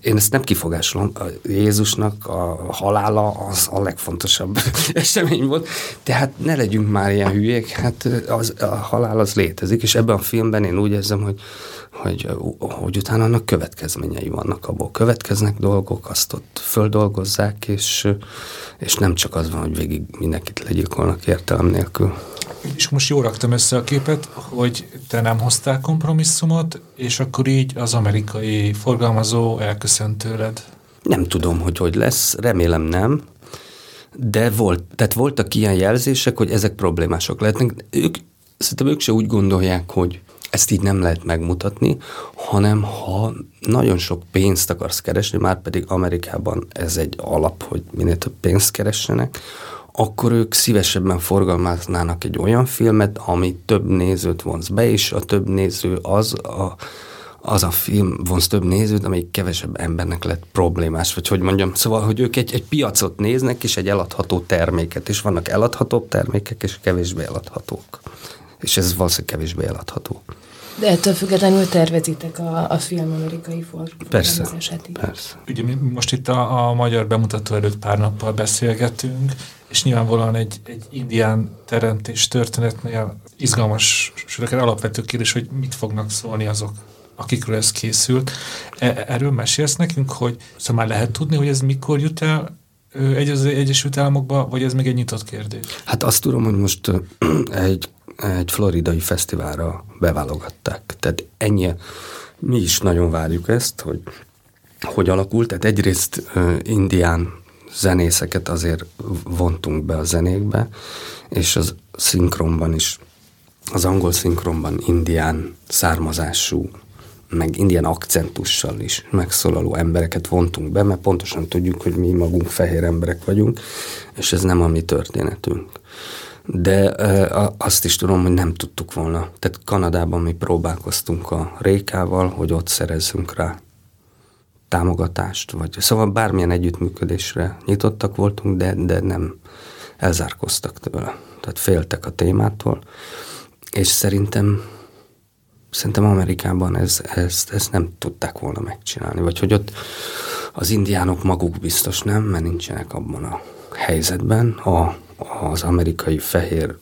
én ezt nem kifogásolom, a Jézusnak a halála az a legfontosabb esemény volt, tehát ne legyünk már ilyen hülyék, hát az, a halál az létezik, és ebben a filmben én úgy érzem, hogy, hogy, hogy utána annak következményei vannak, abból következnek dolgok, azt ott földolgozzák, és, és nem csak az van, hogy végig mindenkit legyilkolnak értelem nélkül. És most jól raktam össze a képet, hogy te nem hoztál kompromisszumot, és akkor így az amerikai forgalmazó elköszönt tőled. Nem tudom, hogy hogy lesz, remélem nem, de volt, tehát voltak ilyen jelzések, hogy ezek problémások lehetnek. Ők, szerintem ők se úgy gondolják, hogy ezt így nem lehet megmutatni, hanem ha nagyon sok pénzt akarsz keresni, már pedig Amerikában ez egy alap, hogy minél több pénzt keressenek, akkor ők szívesebben forgalmaznának egy olyan filmet, ami több nézőt vonz be, és a több néző az a, az a film vonz több nézőt, amelyik kevesebb embernek lett problémás, vagy hogy mondjam, szóval, hogy ők egy, egy piacot néznek, és egy eladható terméket, és vannak eladhatóbb termékek, és kevésbé eladhatók. És ez valószínűleg kevésbé eladható. De ettől függetlenül tervezitek a, a film amerikai. Persze, persze. Ugye mi most itt a, a magyar bemutató előtt pár nappal beszélgetünk, és nyilvánvalóan egy, egy indián teremtés történetnél izgalmas, sőt, alapvető kérdés, hogy mit fognak szólni azok, akikről ez készült. E, erről mesélsz nekünk, hogy szóval már lehet tudni, hogy ez mikor jut el egy az Egyesült Államokba, vagy ez még egy nyitott kérdés? Hát azt tudom, hogy most egy, egy floridai fesztiválra beválogatták. Tehát ennyi, mi is nagyon várjuk ezt, hogy hogy alakult. Tehát egyrészt uh, indián zenészeket azért vontunk be a zenékbe, és az szinkronban is, az angol szinkronban indián származású, meg indián akcentussal is megszólaló embereket vontunk be, mert pontosan tudjuk, hogy mi magunk fehér emberek vagyunk, és ez nem a mi történetünk. De azt is tudom, hogy nem tudtuk volna. Tehát Kanadában mi próbálkoztunk a Rékával, hogy ott szerezzünk rá támogatást, vagy szóval bármilyen együttműködésre nyitottak voltunk, de, de nem elzárkoztak tőle. Tehát féltek a témától, és szerintem szerintem Amerikában ez, ezt, ezt nem tudták volna megcsinálni, vagy hogy ott az indiánok maguk biztos nem, mert nincsenek abban a helyzetben, a, az amerikai fehér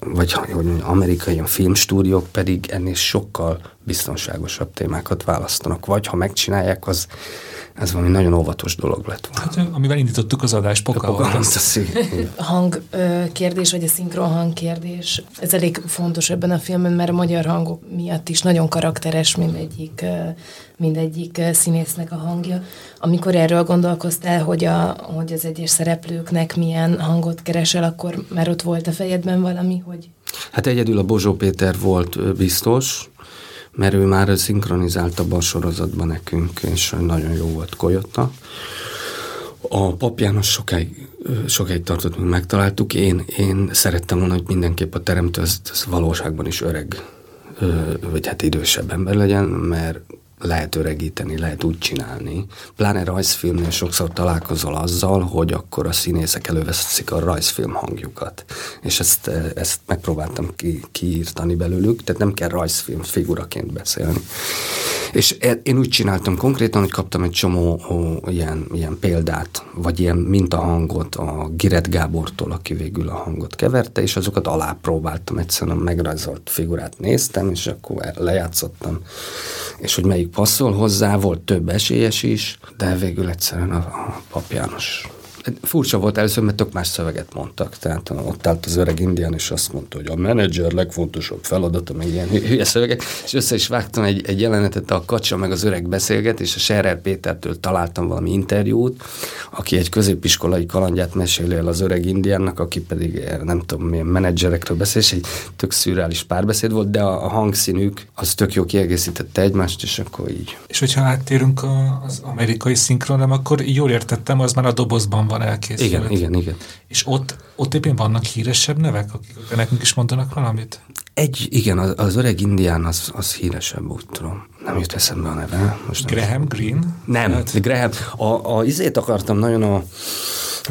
vagy hogy amerikai filmstúdiók pedig ennél sokkal biztonságosabb témákat választanak. Vagy ha megcsinálják, az ez valami nagyon óvatos dolog lett volna. Hát, amivel indítottuk az adást, Pocahontas. A hang kérdés, vagy a szinkron hang kérdés, ez elég fontos ebben a filmben, mert a magyar hangok miatt is nagyon karakteres mindegyik, mindegyik színésznek a hangja. Amikor erről gondolkoztál, hogy, a, hogy az egyes szereplőknek milyen hangot keresel, akkor már ott volt a fejedben valami, hogy... Hát egyedül a Bozsó Péter volt biztos, mert ő már szinkronizálta a sorozatban nekünk, és nagyon jó volt Koyotta. A papjános sokáig, sokáig tartott, míg megtaláltuk. Én, én szerettem volna, hogy mindenképp a teremtő az, az valóságban is öreg, vagy hát idősebb ember legyen, mert lehet öregíteni, lehet úgy csinálni. Pláne rajzfilmnél sokszor találkozol azzal, hogy akkor a színészek előveszik a rajzfilm hangjukat. És ezt, ezt megpróbáltam ki, kiírtani belőlük, tehát nem kell rajzfilm figuraként beszélni. És e, én úgy csináltam konkrétan, hogy kaptam egy csomó ó, ilyen, ilyen példát, vagy ilyen mintahangot a Giret Gábortól, aki végül a hangot keverte, és azokat alá próbáltam, egyszerűen a megrajzolt figurát néztem, és akkor lejátszottam. És hogy melyik passzol hozzá, volt több esélyes is, de végül egyszerűen a, a papjános Furcsa volt először, mert tök más szöveget mondtak. Tehát ott állt az öreg indián, és azt mondta, hogy a menedzser legfontosabb feladata, meg ilyen hülye szövegek, és össze is vágtam egy, egy jelenetet, a kacsa meg az öreg beszélget, és a Serrer Pétertől találtam valami interjút, aki egy középiskolai kalandját meséli el az öreg indiánnak, aki pedig eh, nem tudom milyen menedzserekről beszél, és egy tök szürreális párbeszéd volt, de a, a hangszínük az tök jó kiegészítette egymást, és akkor így. És hogyha áttérünk az amerikai szinkronra, akkor jól értettem, az már a dobozban van elkészült. Igen, igen, igen. És ott, ott éppen vannak híresebb nevek, akik nekünk is mondanak valamit? Egy, igen, az, az öreg indián az, az híresebb, úgy tudom. Nem jut eszembe a neve. Most Graham Green? Nem, hát... Graham. A, a izét akartam nagyon a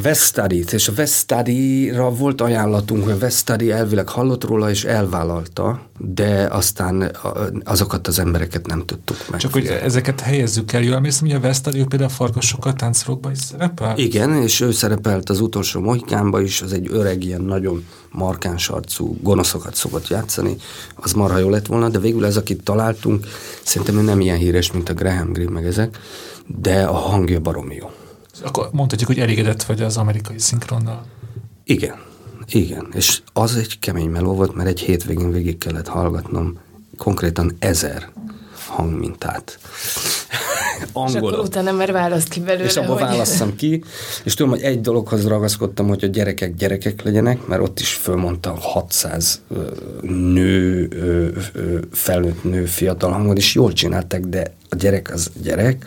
Vesztadit, és a Vesztadira volt ajánlatunk, hogy a Vesztadi elvileg hallott róla, és elvállalta, de aztán azokat az embereket nem tudtuk meg. Csak hogy ezeket helyezzük el, jól emlékszem, hogy a Vesztadi például a farkasokkal táncolókban is szerepel? Igen, és ő szerepelt az utolsó Mohikánban is, az egy öreg, ilyen nagyon markáns arcú gonoszokat szokott játszani, az marha jó lett volna, de végül ez, akit találtunk, szerintem ő nem ilyen híres, mint a Graham Greene meg ezek, de a hangja baromi jó. Akkor mondhatjuk, hogy elégedett vagy az amerikai szinkronnal. Igen, igen. És az egy kemény meló volt, mert egy hétvégén végig kellett hallgatnom konkrétan ezer hangmintát. Angolul. És akkor utána már választ ki belőle. És abban hogy... ki, és tudom, hogy egy dologhoz ragaszkodtam, hogy a gyerekek gyerekek legyenek, mert ott is fölmondta 600 nő, felnőtt nő, fiatal hangon, és jól csináltak, de a gyerek az gyerek,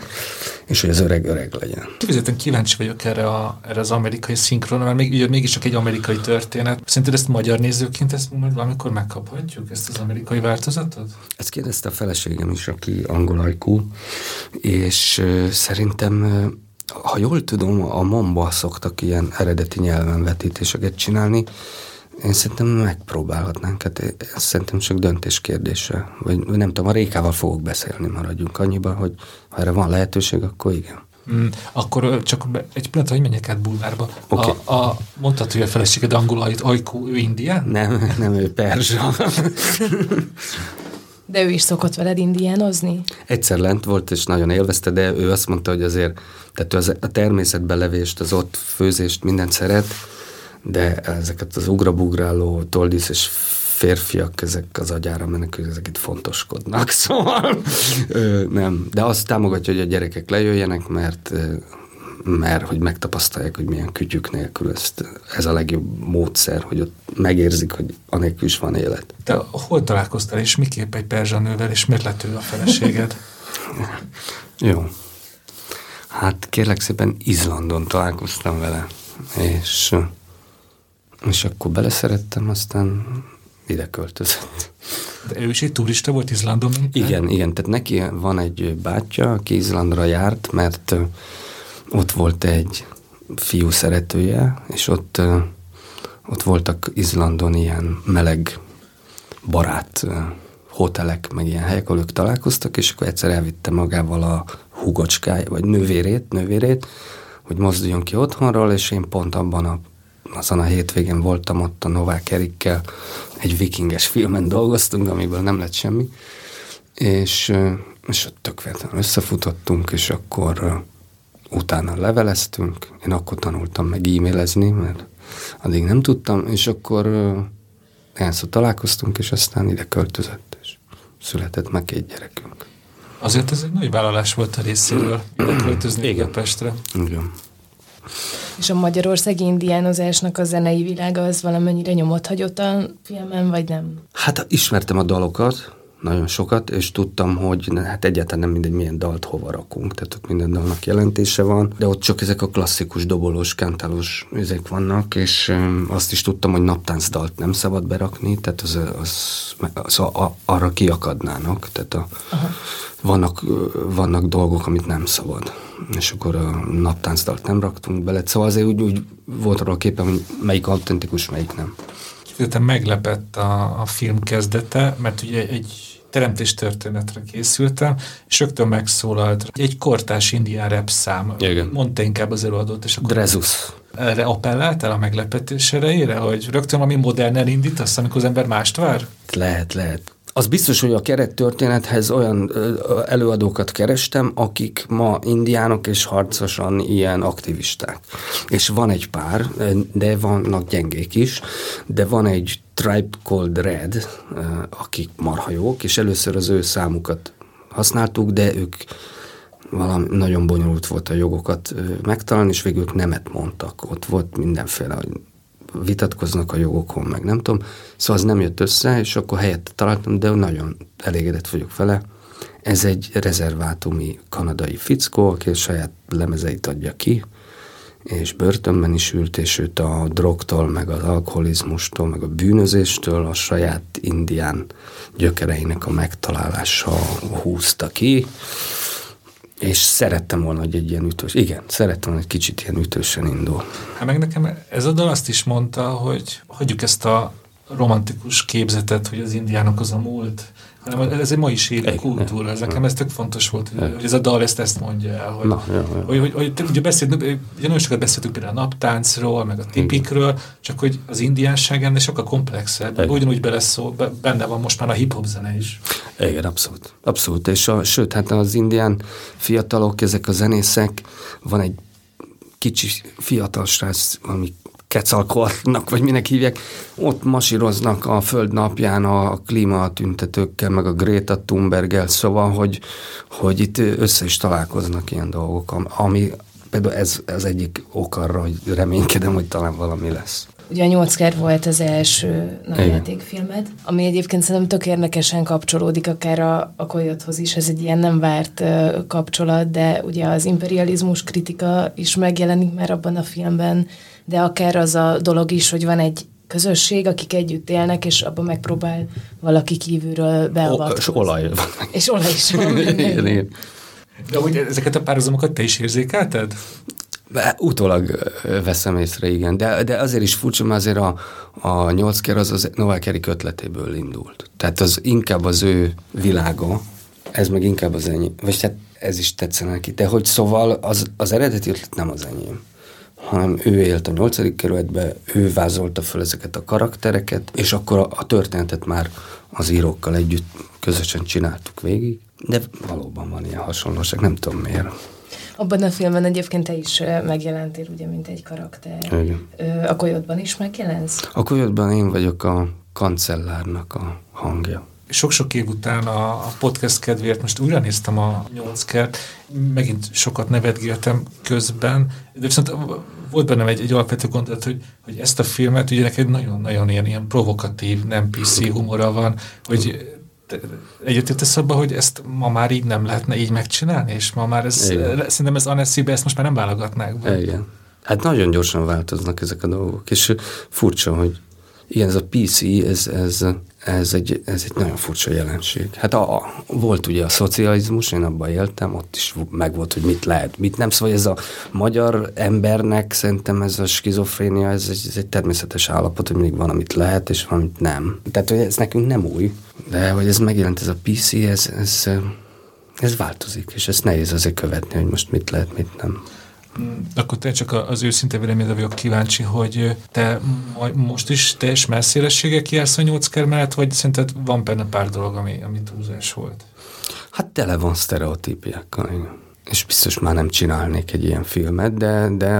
és hogy az öreg öreg legyen. Kifejezetten kíváncsi vagyok erre, a, erre az amerikai szinkronra, mert még, ugye, mégis csak egy amerikai történet. Szerinted ezt magyar nézőként ezt majd valamikor megkaphatjuk, ezt az amerikai változatot? Ezt kérdezte a feleségem is, aki angol ajkú, és uh, szerintem uh, ha jól tudom, a Momba szoktak ilyen eredeti nyelven vetítéseket csinálni, én szerintem megpróbálhatnánk, hát ez szerintem csak döntés kérdése. Vagy nem tudom, a Rékával fogok beszélni, maradjunk annyiban, hogy ha erre van lehetőség, akkor igen. Mm, akkor csak egy pillanat, hogy menjek át bulvárba. Okay. A, a, mondtad, hogy a feleséged angol ajkú, ő indián? Nem, nem, ő perzsa. De ő is szokott veled indiánozni? Egyszer lent volt, és nagyon élvezte, de ő azt mondta, hogy azért tehát ő az, a természetben levést, az ott főzést, mindent szeret, de ezeket az ugrabugráló, toldisz és férfiak ezek az agyára mennek, ezek itt fontoskodnak, szóval ö, nem. De azt támogatja, hogy a gyerekek lejöjjenek, mert mert hogy megtapasztalják, hogy milyen kütyük nélkül ezt, ez a legjobb módszer, hogy ott megérzik, hogy anélkül is van élet. Te hol találkoztál, és miképp egy perzsanővel, és miért lett ő a feleséged? Jó. Hát kérlek szépen Izlandon találkoztam vele, és, és akkor beleszerettem, aztán ide költözött. De ő is egy turista volt Izlandon? Igen, igen, tehát neki van egy bátyja, aki Izlandra járt, mert ott volt egy fiú szeretője, és ott, ott voltak Izlandon ilyen meleg barát hotelek, meg ilyen helyek, ahol ők találkoztak, és akkor egyszer elvitte magával a hugocskája, vagy nővérét, nővérét, hogy mozduljon ki otthonról, és én pont abban a, azon a hétvégén voltam ott a Novák Erikkel, egy vikinges filmen dolgoztunk, amiből nem lett semmi, és, és ott tök összefutottunk, és akkor utána leveleztünk, én akkor tanultam meg e-mailezni, mert addig nem tudtam, és akkor elszó találkoztunk, és aztán ide költözött, és született meg két gyerekünk. Azért ez egy nagy vállalás volt a részéről, ide költözni Igen. Pestre. Igen. És a magyarországi indiánozásnak a zenei világa az valamennyire nyomot hagyott a filmen, vagy nem? Hát ismertem a dalokat, nagyon sokat, és tudtam, hogy hát egyáltalán nem mindegy, milyen dalt hova rakunk, tehát ott minden dalnak jelentése van, de ott csak ezek a klasszikus dobolós, kántálós ezek vannak, és um, azt is tudtam, hogy naptánc dalt nem szabad berakni, tehát az, az, az a, arra kiakadnának, tehát a, vannak, vannak dolgok, amit nem szabad, és akkor a naptáncdalt nem raktunk bele, szóval azért úgy, úgy volt arra a képen, hogy melyik autentikus, melyik nem. Kifejezetten meglepett a, a film kezdete, mert ugye egy teremtés történetre készültem, és rögtön megszólalt egy kortás indián rap szám. Igen. Mondta inkább az előadót, és akkor... Drezus. Erre appelláltál a meglepetés erejére, hogy rögtön ami modern elindítasz, amikor az ember mást vár? Lehet, lehet. Az biztos, hogy a kerettörténethez olyan előadókat kerestem, akik ma indiánok és harcosan ilyen aktivisták. És van egy pár, de vannak gyengék is, de van egy Tribe Called Red, akik marha jók, és először az ő számukat használtuk, de ők valami nagyon bonyolult volt a jogokat megtalálni, és végül ők nemet mondtak. Ott volt mindenféle, hogy vitatkoznak a jogokon, meg nem tudom. Szóval az nem jött össze, és akkor helyette találtam, de nagyon elégedett vagyok vele. Ez egy rezervátumi kanadai fickó, aki a saját lemezeit adja ki, és börtönben is ült, és őt a drogtól, meg az alkoholizmustól, meg a bűnözéstől a saját indián gyökereinek a megtalálása húzta ki, és szerettem volna, hogy egy ilyen ütős, igen, szerettem volna, hogy kicsit ilyen ütősen indul. Hát meg nekem ez a dal azt is mondta, hogy hagyjuk ezt a romantikus képzetet, hogy az indiánok az a múlt, hanem ez egy ma is élő kultúra. Ez nekem ez tök fontos volt, hogy, ez a dal ezt, ezt mondja el, hogy, Na, jó, jó. hogy, hogy, hogy ugye, beszélt, ugye nagyon sokat beszéltünk például a naptáncról, meg a tipikről, csak hogy az indiánság ennél sokkal komplexebb, Igen. ugyanúgy beleszól, benne van most már a hip-hop zene is. Igen, abszolút. Abszolút. És a, sőt, hát az indián fiatalok, ezek a zenészek, van egy kicsi fiatal srác, ami kecalkornak, vagy minek hívják, ott masíroznak a Föld napján a klímatüntetőkkel, meg a Greta Thunberggel, szóval, hogy, hogy itt össze is találkoznak ilyen dolgok, ami például ez az egyik ok arra, hogy reménykedem, hogy talán valami lesz. Ugye a Nyolcker volt az első nagyjátékfilmed, ami egyébként szerintem tök érdekesen kapcsolódik akár a, a Koyothoz is, ez egy ilyen nem várt uh, kapcsolat, de ugye az imperializmus kritika is megjelenik már abban a filmben, de akár az a dolog is, hogy van egy közösség, akik együtt élnek, és abban megpróbál valaki kívülről beavatkozni. És olaj van. És olaj is van. igen, igen. De hogy ezeket a párhuzamokat te is érzékelted? Utólag veszem észre, igen. De, de azért is furcsa, mert azért a, a nyolcker az az Novák Erik ötletéből indult. Tehát az inkább az ő világa, ez meg inkább az enyém. Vagy tehát ez is tetszene neki. De hogy szóval az, az eredeti ötlet nem az enyém hanem ő élt a nyolcadik kerületbe, ő vázolta fel ezeket a karaktereket, és akkor a, a történetet már az írókkal együtt közösen csináltuk végig, de valóban van ilyen hasonlóság, nem tudom miért. Abban a filmben egyébként te is megjelentél, ugye, mint egy karakter. Igen. A Kolyotban is megjelensz? A Kolyotban én vagyok a kancellárnak a hangja. Sok-sok év után a, a podcast kedvéért most újra néztem a nyolckert, megint sokat nevetgéltem közben, de viszont volt bennem egy, egy alapvető gondolat, hogy, hogy ezt a filmet ugye neked nagyon-nagyon ilyen, ilyen provokatív, nem PC humora van, hogy egyetértesz abba, hogy ezt ma már így nem lehetne így megcsinálni, és ma már ez, Igen. szerintem ez Annecy-be ezt most már nem válogatnák. Vagy? Igen. Hát nagyon gyorsan változnak ezek a dolgok, és furcsa, hogy igen, ez a PC, ez, ez, ez, egy, ez egy nagyon furcsa jelenség. Hát a, a, volt ugye a szocializmus, én abban éltem, ott is megvolt, hogy mit lehet, mit nem. Szóval ez a magyar embernek szerintem ez a skizofrénia, ez, ez, ez egy természetes állapot, hogy mindig van, amit lehet, és van, amit nem. Tehát, hogy ez nekünk nem új, de hogy ez megjelent, ez a PC, ez, ez, ez változik, és ez nehéz azért követni, hogy most mit lehet, mit nem. Akkor te csak az őszinte véleményedre vagyok kíváncsi, hogy te most is teljes messzélességgel kiállsz a nyolc mellett, vagy szerinted van benne pár dolog, ami, ami túlzás volt? Hát tele van sztereotípiákkal. És biztos már nem csinálnék egy ilyen filmet, de, de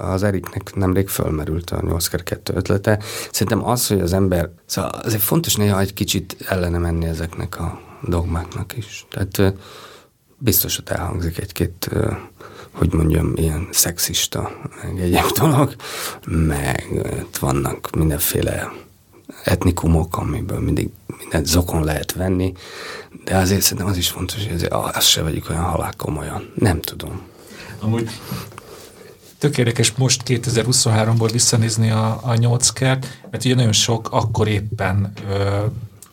az Eriknek nemrég fölmerült a 8 2 ötlete. Szerintem az, hogy az ember, szóval azért fontos néha egy kicsit ellene menni ezeknek a dogmáknak is. Tehát biztos, hogy elhangzik egy-két hogy mondjam, ilyen szexista, meg egyéb dolog, meg vannak mindenféle etnikumok, amiből mindig mindent zokon lehet venni, de azért szerintem az is fontos, hogy azt se vegyük olyan halál komolyan. Nem tudom. Amúgy tök érdekes most 2023-ból visszanézni a, a nyolckert, mert ugye nagyon sok akkor éppen ö,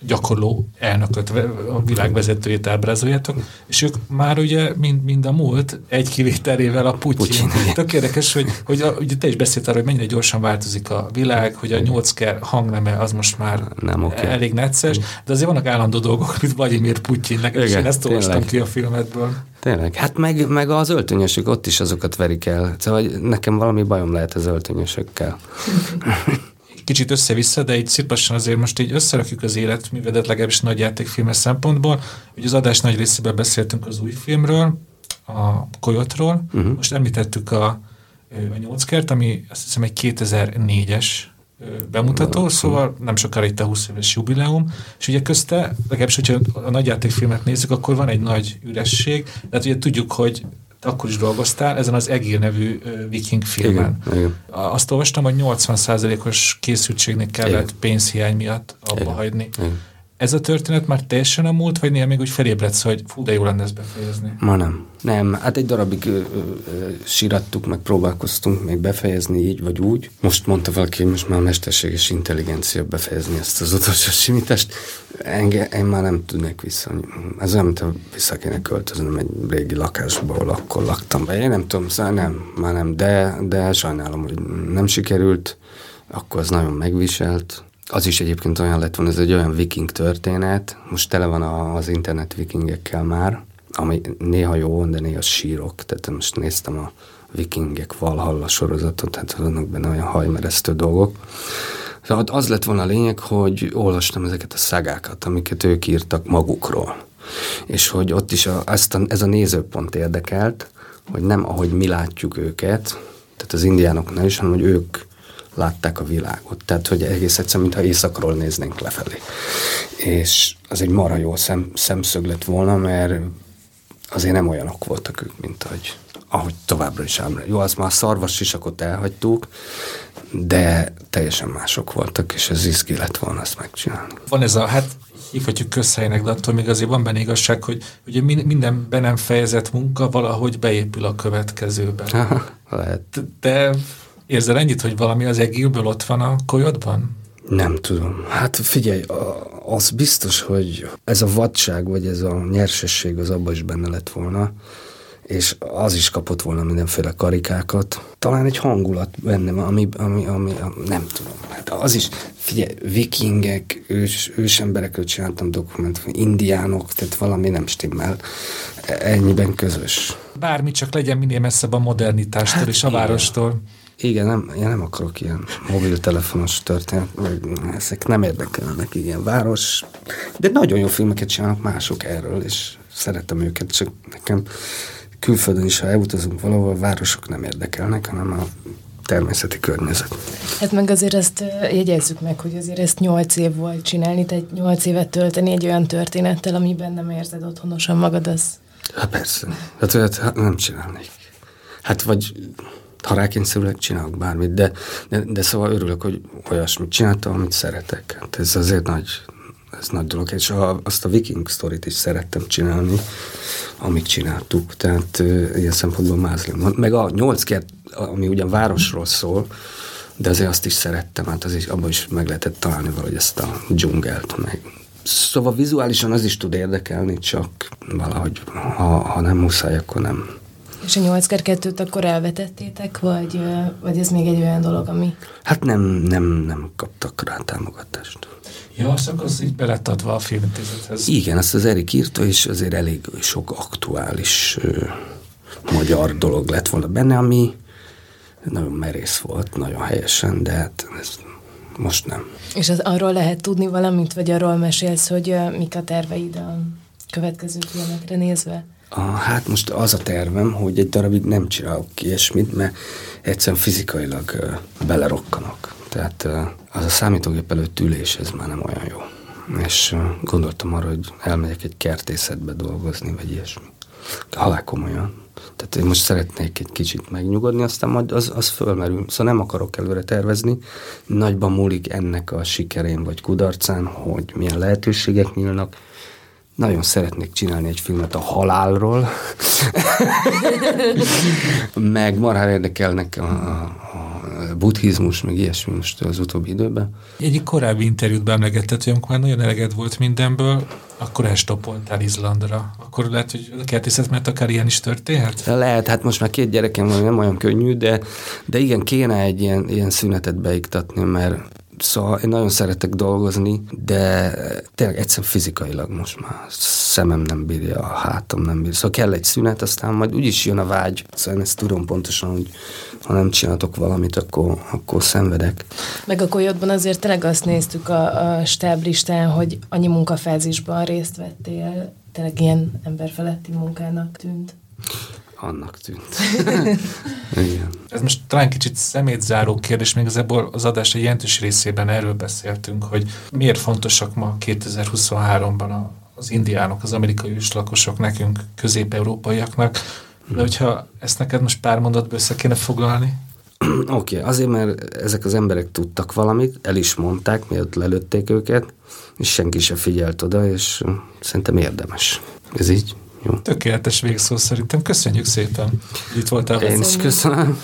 gyakorló elnököt, a világ vezetőjét ábrázoljátok, és ők már ugye mind, mind a múlt egy kivételével a Putyin. Putyin. Tök érdekes, hogy, hogy a, ugye te is beszéltél hogy mennyire gyorsan változik a világ, hogy a 8 hangneme az most már Nem, okay. elég necces, de azért vannak állandó dolgok, mint Vladimir Putyinnek, és én ezt olvastam ki a filmedből. Tényleg, hát meg, meg az öltönyösök ott is azokat verik el. Szóval nekem valami bajom lehet az öltönyösökkel. Kicsit össze-vissza, de így szépen azért most így összerakjuk az életművedet, legalábbis nagy játékfilmes szempontból. Ugye az adás nagy részében beszéltünk az új filmről, a Koyotról. Uh-huh. Most említettük a, a Nyolckert, ami azt hiszem egy 2004-es bemutató, uh-huh. szóval nem sokára itt a 20 éves jubileum, és ugye közte, legalábbis, hogyha a nagyjátékfilmet nézzük, akkor van egy nagy üresség, de hát ugye tudjuk, hogy te akkor is dolgoztál ezen az Egér nevű viking filmen. Igen, igen. Azt olvastam, hogy 80%-os készültségnek kellett igen. pénzhiány miatt abba igen. hagyni. Igen. Ez a történet már teljesen a múlt, vagy néha még úgy felébredsz, hogy fú, de jó lenne ezt befejezni? Ma nem. Nem, hát egy darabig sírattuk, meg próbálkoztunk még befejezni így vagy úgy. Most mondta valaki, most már mesterséges intelligencia befejezni ezt az utolsó simítást. Enge, én már nem tudnék vissza. Ez olyan, mint vissza kéne költöznem egy régi lakásba, ahol akkor laktam. Én nem tudom, szóval nem, már nem, de, de sajnálom, hogy nem sikerült. Akkor az nagyon megviselt az is egyébként olyan lett volna, ez egy olyan viking történet, most tele van az internet vikingekkel már, ami néha jó, de néha sírok, tehát most néztem a vikingek Valhalla sorozatot, tehát vannak benne olyan hajmeresztő dolgok. Szóval az lett volna a lényeg, hogy olvastam ezeket a szagákat, amiket ők írtak magukról. És hogy ott is a, ezt a, ez a nézőpont érdekelt, hogy nem ahogy mi látjuk őket, tehát az indiánoknál is, hanem hogy ők látták a világot. Tehát, hogy egész egyszerűen, mintha éjszakról néznénk lefelé. És az egy mara jó szem, szemszög lett volna, mert azért nem olyanok voltak ők, mint ahogy, ahogy továbbra is ámra. Jó, az már szarvas sisakot elhagytuk, de teljesen mások voltak, és ez izgi lett volna ezt megcsinálni. Van ez a, hát hívhatjuk közhelynek, de attól még azért van benne igazság, hogy ugye minden be nem fejezett munka valahogy beépül a következőben. lehet. De Érzel ennyit, hogy valami az egélből ott van a kolyodban? Nem tudom. Hát figyelj, az biztos, hogy ez a vadság, vagy ez a nyersesség az abban is benne lett volna, és az is kapott volna mindenféle karikákat. Talán egy hangulat benne, ami, ami, ami, ami nem tudom. Hát az is, figyelj, vikingek, ős, ősemberekről csináltam dokumentum, indiánok, tehát valami nem stimmel. Ennyiben közös. Bármi csak legyen minél messzebb a modernitástól hát és a várostól. Igen. Nem, én nem akarok ilyen mobiltelefonos történet, ezek nem érdekelnek, ilyen város, de nagyon jó filmeket csinálnak mások erről, és szeretem őket, csak nekem külföldön is, ha elutazunk valahol, a városok nem érdekelnek, hanem a természeti környezet. Hát meg azért ezt jegyezzük meg, hogy azért ezt nyolc év volt csinálni, tehát nyolc évet tölteni egy olyan történettel, amiben nem érzed otthonosan magad, az... Hát persze. Hát olyat hát nem csinálnék. Hát vagy ha rákényszerülök, csinálok bármit, de, de, de szóval örülök, hogy olyasmit csináltam, amit szeretek. Hát ez azért nagy, ez nagy dolog, és a, azt a viking sztorit is szerettem csinálni, amit csináltuk, tehát uh, ilyen szempontból mázlim. Meg a nyolc kert, ami ugyan városról szól, de azért azt is szerettem, hát az is, abban is meg lehetett találni valahogy ezt a dzsungelt, meg Szóval vizuálisan az is tud érdekelni, csak valahogy, ha, ha nem muszáj, akkor nem. És a 8 2 akkor elvetettétek, vagy, vagy ez még egy olyan dolog, ami... Hát nem, nem, nem kaptak rá támogatást. Ja, az az így beletadva a filmintézethez. Igen, azt az Erik írta, és azért elég sok aktuális ö, magyar dolog lett volna benne, ami nagyon merész volt, nagyon helyesen, de hát ez most nem. És az, arról lehet tudni valamit, vagy arról mesélsz, hogy uh, mik a terveid a következő filmekre nézve? A, hát most az a tervem, hogy egy darabig nem csinálok ilyesmit, mert egyszerűen fizikailag uh, belerokkanok. Tehát uh, az a számítógép előtt ülés, ez már nem olyan jó. És uh, gondoltam arra, hogy elmegyek egy kertészetbe dolgozni, vagy ilyesmi. Halál komolyan. Tehát én most szeretnék egy kicsit megnyugodni, aztán majd az, az fölmerül. Szóval nem akarok előre tervezni. Nagyban múlik ennek a sikerén vagy kudarcán, hogy milyen lehetőségek nyílnak. Nagyon szeretnék csinálni egy filmet a halálról. meg marhár érdekelnek a, a, a buddhizmus, meg ilyesmi most az utóbbi időben. Egyik korábbi interjút beemlegetett, hogy amikor már nagyon eleged volt mindenből, akkor elstoppoltál Izlandra. Akkor lehet, hogy a kertészet, mert akár ilyen is történhet? Lehet, hát most már két gyerekem van, nem olyan könnyű, de, de igen, kéne egy ilyen, ilyen szünetet beiktatni, mert Szóval én nagyon szeretek dolgozni, de tényleg egyszerűen fizikailag most már szemem nem bírja, a hátam nem bírja. Szóval kell egy szünet, aztán majd úgyis jön a vágy. Szóval én ezt tudom pontosan, hogy ha nem csináltok valamit, akkor, akkor szenvedek. Meg a kolyotban azért tényleg azt néztük a, a stáblistán, hogy annyi munkafázisban részt vettél, tényleg ilyen emberfeletti munkának tűnt annak tűnt. Igen. Ez most talán kicsit szemétzáró kérdés, még ebből az adás egy jelentős részében erről beszéltünk, hogy miért fontosak ma 2023-ban az indiánok, az amerikai őslakosok nekünk, közép-európaiaknak, de hogyha ezt neked most pár mondatból össze kéne foglalni? Oké, okay, azért, mert ezek az emberek tudtak valamit, el is mondták, mielőtt lelőtték őket, és senki sem figyelt oda, és szerintem érdemes. Ez így? Jó. Tökéletes végszó szerintem. Köszönjük szépen, itt voltál. Én is köszönöm.